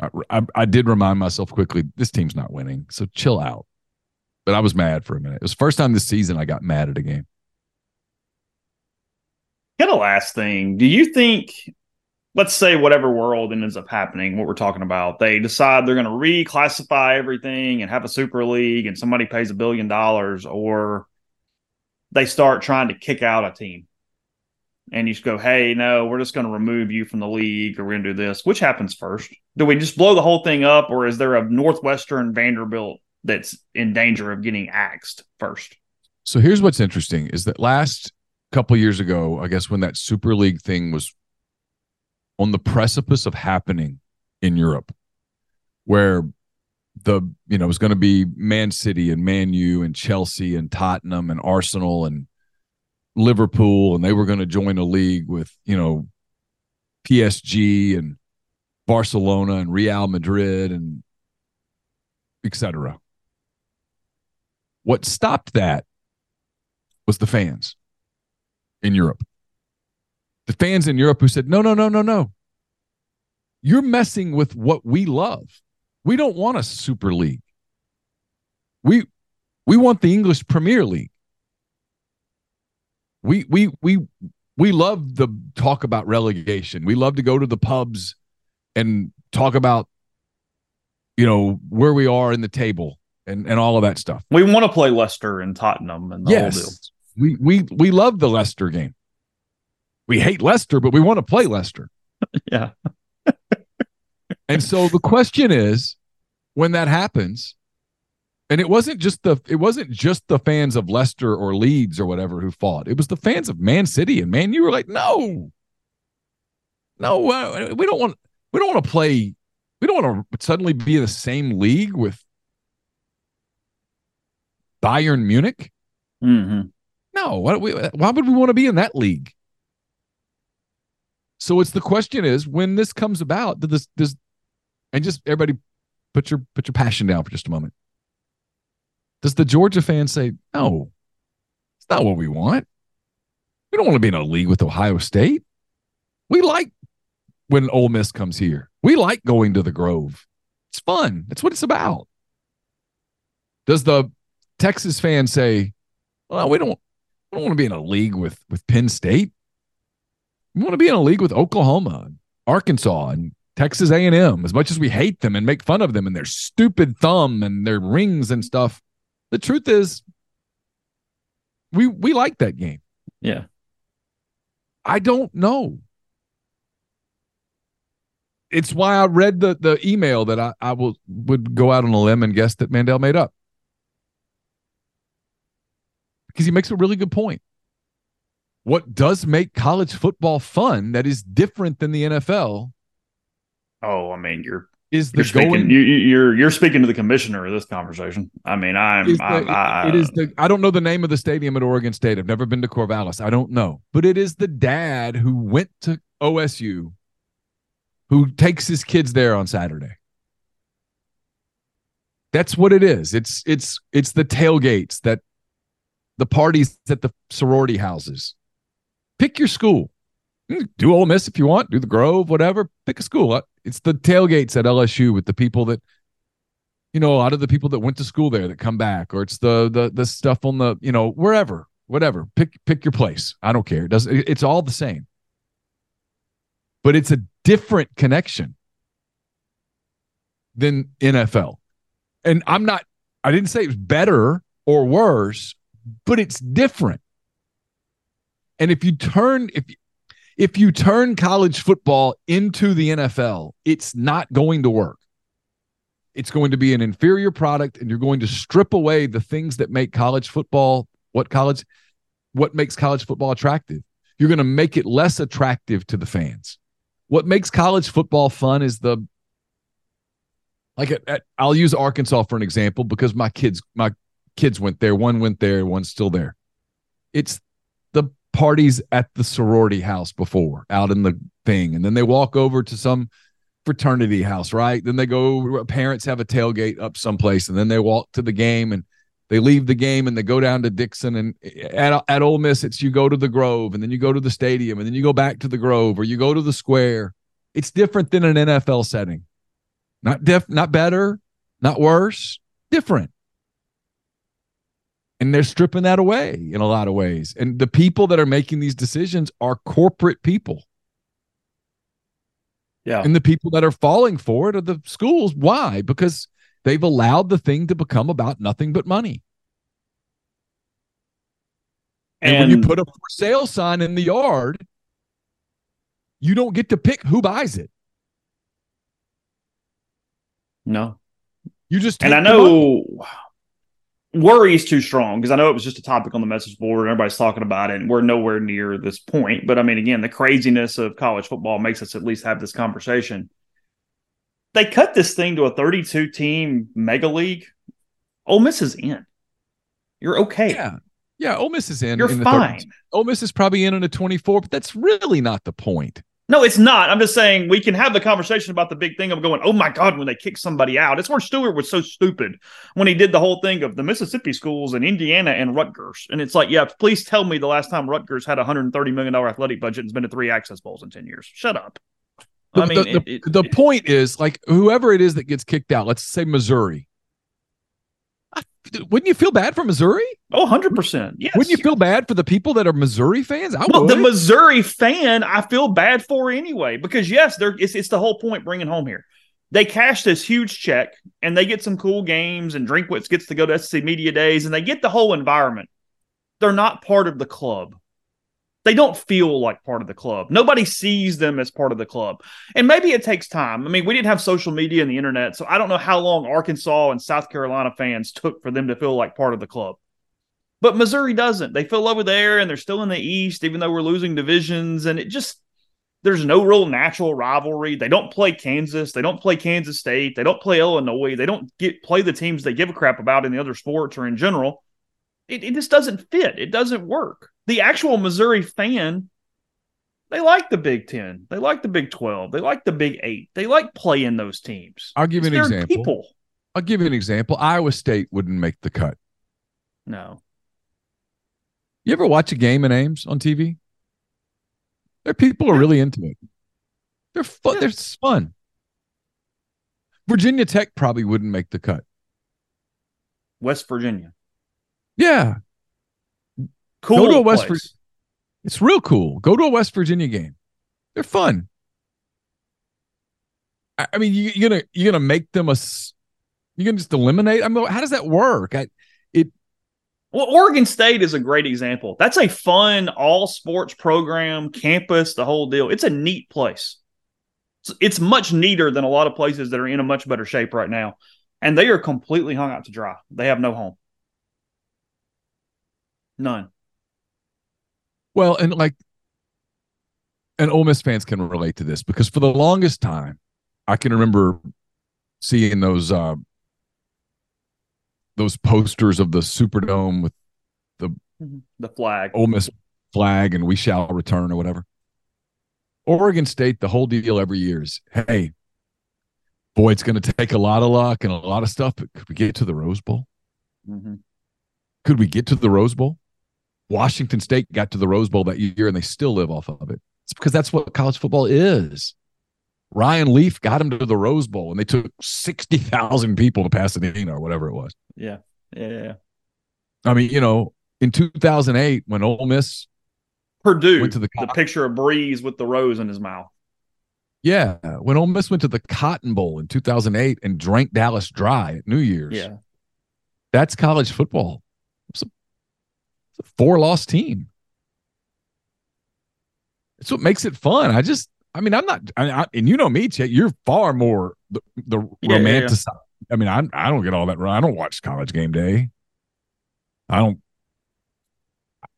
I, I, did remind myself quickly this team's not winning, so chill out. But I was mad for a minute. It was the first time this season I got mad at a game. Get a last thing. Do you think, let's say, whatever world ends up happening, what we're talking about, they decide they're going to reclassify everything and have a super league and somebody pays a billion dollars, or they start trying to kick out a team and you go, hey, no, we're just going to remove you from the league or we're going to do this? Which happens first? Do we just blow the whole thing up, or is there a Northwestern Vanderbilt that's in danger of getting axed first? So here's what's interesting is that last couple years ago, I guess when that Super League thing was on the precipice of happening in Europe, where the you know it was going to be Man City and Man U and Chelsea and Tottenham and Arsenal and Liverpool, and they were going to join a league with you know PSG and Barcelona and Real Madrid and etc. What stopped that was the fans in Europe. The fans in Europe who said, no, no, no, no, no. You're messing with what we love. We don't want a super league. We we want the English Premier League. We we we we love the talk about relegation. We love to go to the pubs and talk about you know where we are in the table and and all of that stuff. We want to play Leicester and Tottenham and the. Yes. We we we love the Leicester game. We hate Leicester, but we want to play Leicester. Yeah. And so the question is, when that happens, and it wasn't just the it wasn't just the fans of Leicester or Leeds or whatever who fought. It was the fans of Man City and Man. You were like, no, no, uh, we don't want we don't want to play. We don't want to suddenly be in the same league with Bayern Munich. Mm-hmm. No, why, we, why would we want to be in that league? So it's the question is when this comes about, does this does and just everybody put your put your passion down for just a moment. Does the Georgia fan say, no, it's not what we want? We don't want to be in a league with Ohio State. We like when Ole Miss comes here. We like going to the Grove. It's fun. That's what it's about. Does the Texas fan say, well, we don't we don't want to be in a league with with Penn State. We want to be in a league with Oklahoma, Arkansas, and Texas A and M. As much as we hate them and make fun of them and their stupid thumb and their rings and stuff, the truth is, we we like that game. Yeah. I don't know. It's why I read the the email that I, I will would go out on a limb and guess that Mandel made up. Because he makes a really good point. What does make college football fun that is different than the NFL Oh, I mean, you're is the you're speaking going you, you- you're you're speaking to the commissioner of this conversation. I mean, I'm, the- I'm I, it is the I don't know the name of the stadium at Oregon State. I've never been to Corvallis. I don't know. But it is the dad who went to OSU who takes his kids there on Saturday. That's what it is. It's it's it's the tailgates that the parties at the sorority houses. Pick your school. Do Ole Miss if you want. Do the Grove, whatever. Pick a school. It's the tailgates at LSU with the people that, you know, a lot of the people that went to school there that come back, or it's the the the stuff on the, you know, wherever, whatever. Pick pick your place. I don't care. It doesn't. It's all the same. But it's a different connection than NFL. And I'm not. I didn't say it's better or worse, but it's different. And if you turn if if you turn college football into the NFL, it's not going to work. It's going to be an inferior product and you're going to strip away the things that make college football what college what makes college football attractive. You're going to make it less attractive to the fans. What makes college football fun is the like at, at- I'll use Arkansas for an example because my kids my kids went there, one went there, one's still there. It's parties at the sorority house before out in the thing. And then they walk over to some fraternity house right? Then they go parents have a tailgate up someplace and then they walk to the game and they leave the game and they go down to Dickson and at at Ole Miss it's you go to the Grove and then you go to the stadium and then you go back to the Grove or you go to the square. It's different than an NFL setting. Not diff not better not worse different and they're stripping that away in a lot of ways. And the people that are making these decisions are corporate people. Yeah. And the people that are falling for it are the schools. Why? Because they've allowed the thing to become about nothing but money. And, when you put a for sale sign in the yard, you don't get to pick who buys it. No. You just and I take the money. know worry is too strong because I know it was just a topic on the message board and everybody's talking about it, and we're nowhere near this point. But I mean, again, the craziness of college football makes us at least have this conversation. They cut this thing to a 32 team mega league. Ole Miss is in. You're okay. Yeah. Yeah, Ole Miss is in. You're in fine. 30s. Ole Miss is probably in on a 24, but that's really not the point. No, it's not. I'm just saying we can have the conversation about the big thing of going, oh my God, when they kick somebody out. It's where Stewart was so stupid when he did the whole thing of the Mississippi schools and Indiana and Rutgers. And it's like, yeah, please tell me the last time Rutgers had a $130 million athletic budget and has been to three access bowls in 10 years. Shut up. I The, mean, the, it- the, the point is like whoever it is that gets kicked out, let's say Missouri. Wouldn't you feel bad for Missouri? Oh, 100%. Yes. Wouldn't you feel bad for the people that are Missouri fans? I well, would. the Missouri fan, I feel bad for anyway because yes, they're it's, it's the whole point bringing home here. They cash this huge check and they get some cool games and Drinkwitz gets to go to SEC Media Days and they get the whole environment. They're not part of the club. They don't feel like part of the club. Nobody sees them as part of the club. And maybe it takes time. I mean, we didn't have social media and the internet, so I don't know how long Arkansas and South Carolina fans took for them to feel like part of the club. But Missouri doesn't. They feel over there and they're still in the East, even though we're losing divisions. And it just, there's no real natural rivalry. They don't play Kansas. They don't play Kansas State. They don't play Illinois. They don't get play the teams they give a crap about in the other sports or in general. It, it just doesn't fit. It doesn't work. The actual Missouri fan, they like the Big Ten. They like the Big 12. They like the Big Eight. They like playing those teams. I'll give you an example. People. I'll give you an example. Iowa State wouldn't make the cut. No. You ever watch a game in Ames on TV? Their people are really into it. They're fun. They're fun. Virginia Tech probably wouldn't make the cut. West Virginia. Yeah, Cool. Go to a West place. Vir- it's real cool. Go to a West Virginia game. They're fun. I, I mean, you, you're gonna you're gonna make them a. s- You can just eliminate. I mean, how does that work? I, it Well, Oregon State is a great example. That's a fun all sports program, campus, the whole deal. It's a neat place. It's, it's much neater than a lot of places that are in a much better shape right now. And they are completely hung out to dry. They have no home. None. Well, and like, and Ole Miss fans can relate to this because for the longest time, I can remember seeing those uh those posters of the Superdome with The the flag. Ole Miss flag and we shall return or whatever. Oregon State, the whole deal every year is, hey, Boy, it's going to take a lot of luck and a lot of stuff. But could we get to the Rose Bowl? Mm-hmm. Could we get to the Rose Bowl? Washington State got to the Rose Bowl that year and they still live off of it. It's because that's what college football is. Ryan Leaf got him to the Rose Bowl and they took 60,000 people to Pasadena or whatever it was. Yeah. Yeah. yeah. I mean, you know, in 2008, when Ole Miss Purdue went to the, the picture of Brees with the rose in his mouth. yeah, when Ole Miss went to the Cotton Bowl in 2008 and drank Dallas dry at New Year's, Yeah. that's college football. It's a, four loss team. It's what makes it fun. I just, I mean, I'm not, I, I, and you know me, Chet, you're far more the, the Yeah, yeah, yeah. romantic. I mean, I, I don't get all that. I don't watch college game day. I don't,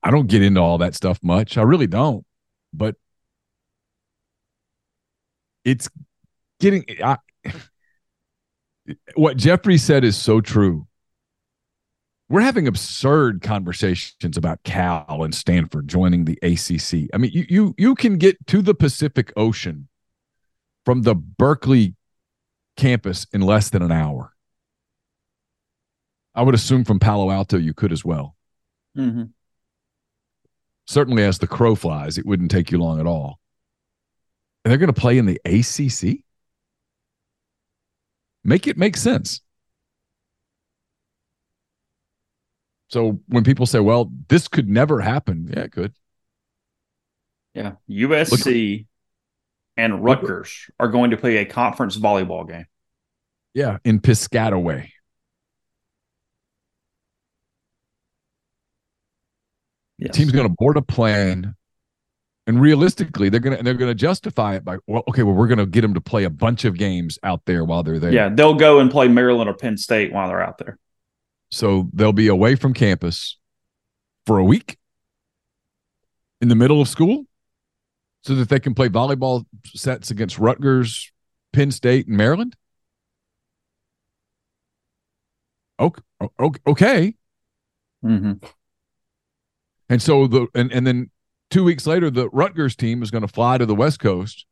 I don't get into all that stuff much. I really don't. But it's getting, I, what Jeffrey said is so true we're having absurd conversations about Cal and Stanford joining the ACC. I mean, you you you can get to the Pacific Ocean from the Berkeley campus in less than an hour. I would assume from Palo Alto you could as well. Mm-hmm. Certainly, as the crow flies, it wouldn't take you long at all. And they're going to play in the ACC. Make it make sense. So when people say, "Well, this could never happen," yeah, it could. Yeah. USC and Rutgers are going to play a conference volleyball game. Yeah, in Piscataway. Yes. Team's going to board a plane, and realistically, they're going to they're going to justify it by, well, okay, well, we're going to get them to play a bunch of games out there while they're there. Yeah, they'll go and play Maryland or Penn State while they're out there. So they'll be away from campus for a week in the middle of school so that they can play volleyball sets against Rutgers, Penn State, and Maryland. Okay. okay. Mm-hmm. And so the and, and then two weeks later, the Rutgers team is going to fly to the West Coast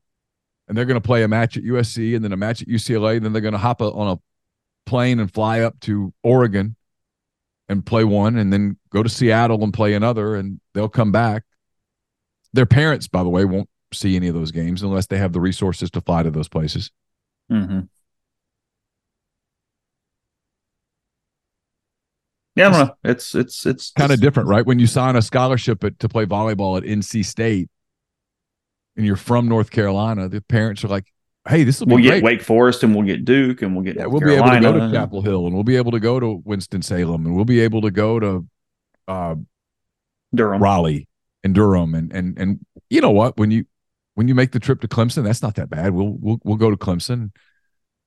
and they're going to play a match at USC and then a match at UCLA. And then they're going to hop a, on a plane and fly up to Oregon and play one and then go to Seattle and play another and they'll come back. Their parents, by the way, won't see any of those games unless they have the resources to fly to those places. Mm-hmm. Yeah, I don't know. It's it's it's Kind of different, right? When you sign a scholarship at, to play volleyball at NC State and you're from North Carolina, the parents are like, hey, this will be We'll great. get Wake Forest and we'll get Duke and we'll get Yeah, we'll be able to go to Chapel Hill and we'll be able to go to Winston Salem and we'll be able to go to uh, Durham. Raleigh and Durham and and and you know what when you when you make the trip to Clemson that's not that bad we'll we'll we'll go to Clemson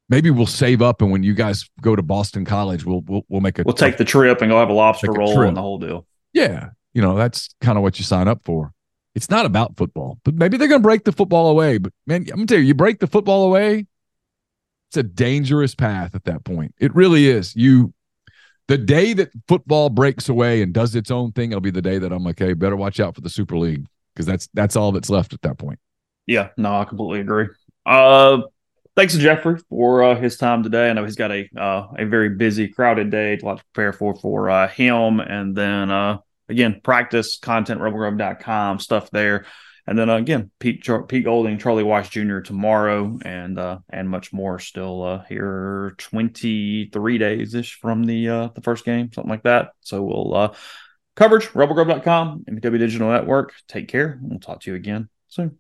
maybe we'll save up and when you guys go to Boston College we'll we'll, we'll make a We'll take the trip and go have a lobster roll trip. and the whole deal. yeah you know that's kind of what you sign up for it's not about football but maybe they're going to break the football away but man I'm going to tell you you break the football away it's a dangerous path at that point it really is you the day that football breaks away and does its own thing it'll be the day that I'm like hey better watch out for the super league because that's that's all that's left at that point Yeah, no, I completely agree. Uh, thanks to Jeffrey for uh, his time today. I know he's got a uh, a very busy, crowded day, lot to prepare for for uh, him, and then uh, again, practice content rebelgrove.com stuff there, and then uh, again, Pete Pete Golding, Charlie Weis Jr. tomorrow, and uh, and much more still uh, here twenty three days ish from the uh, the first game, something like that. So we'll uh, coverage rebelgrove.com, MPW Digital Network. Take care. We'll talk to you again soon.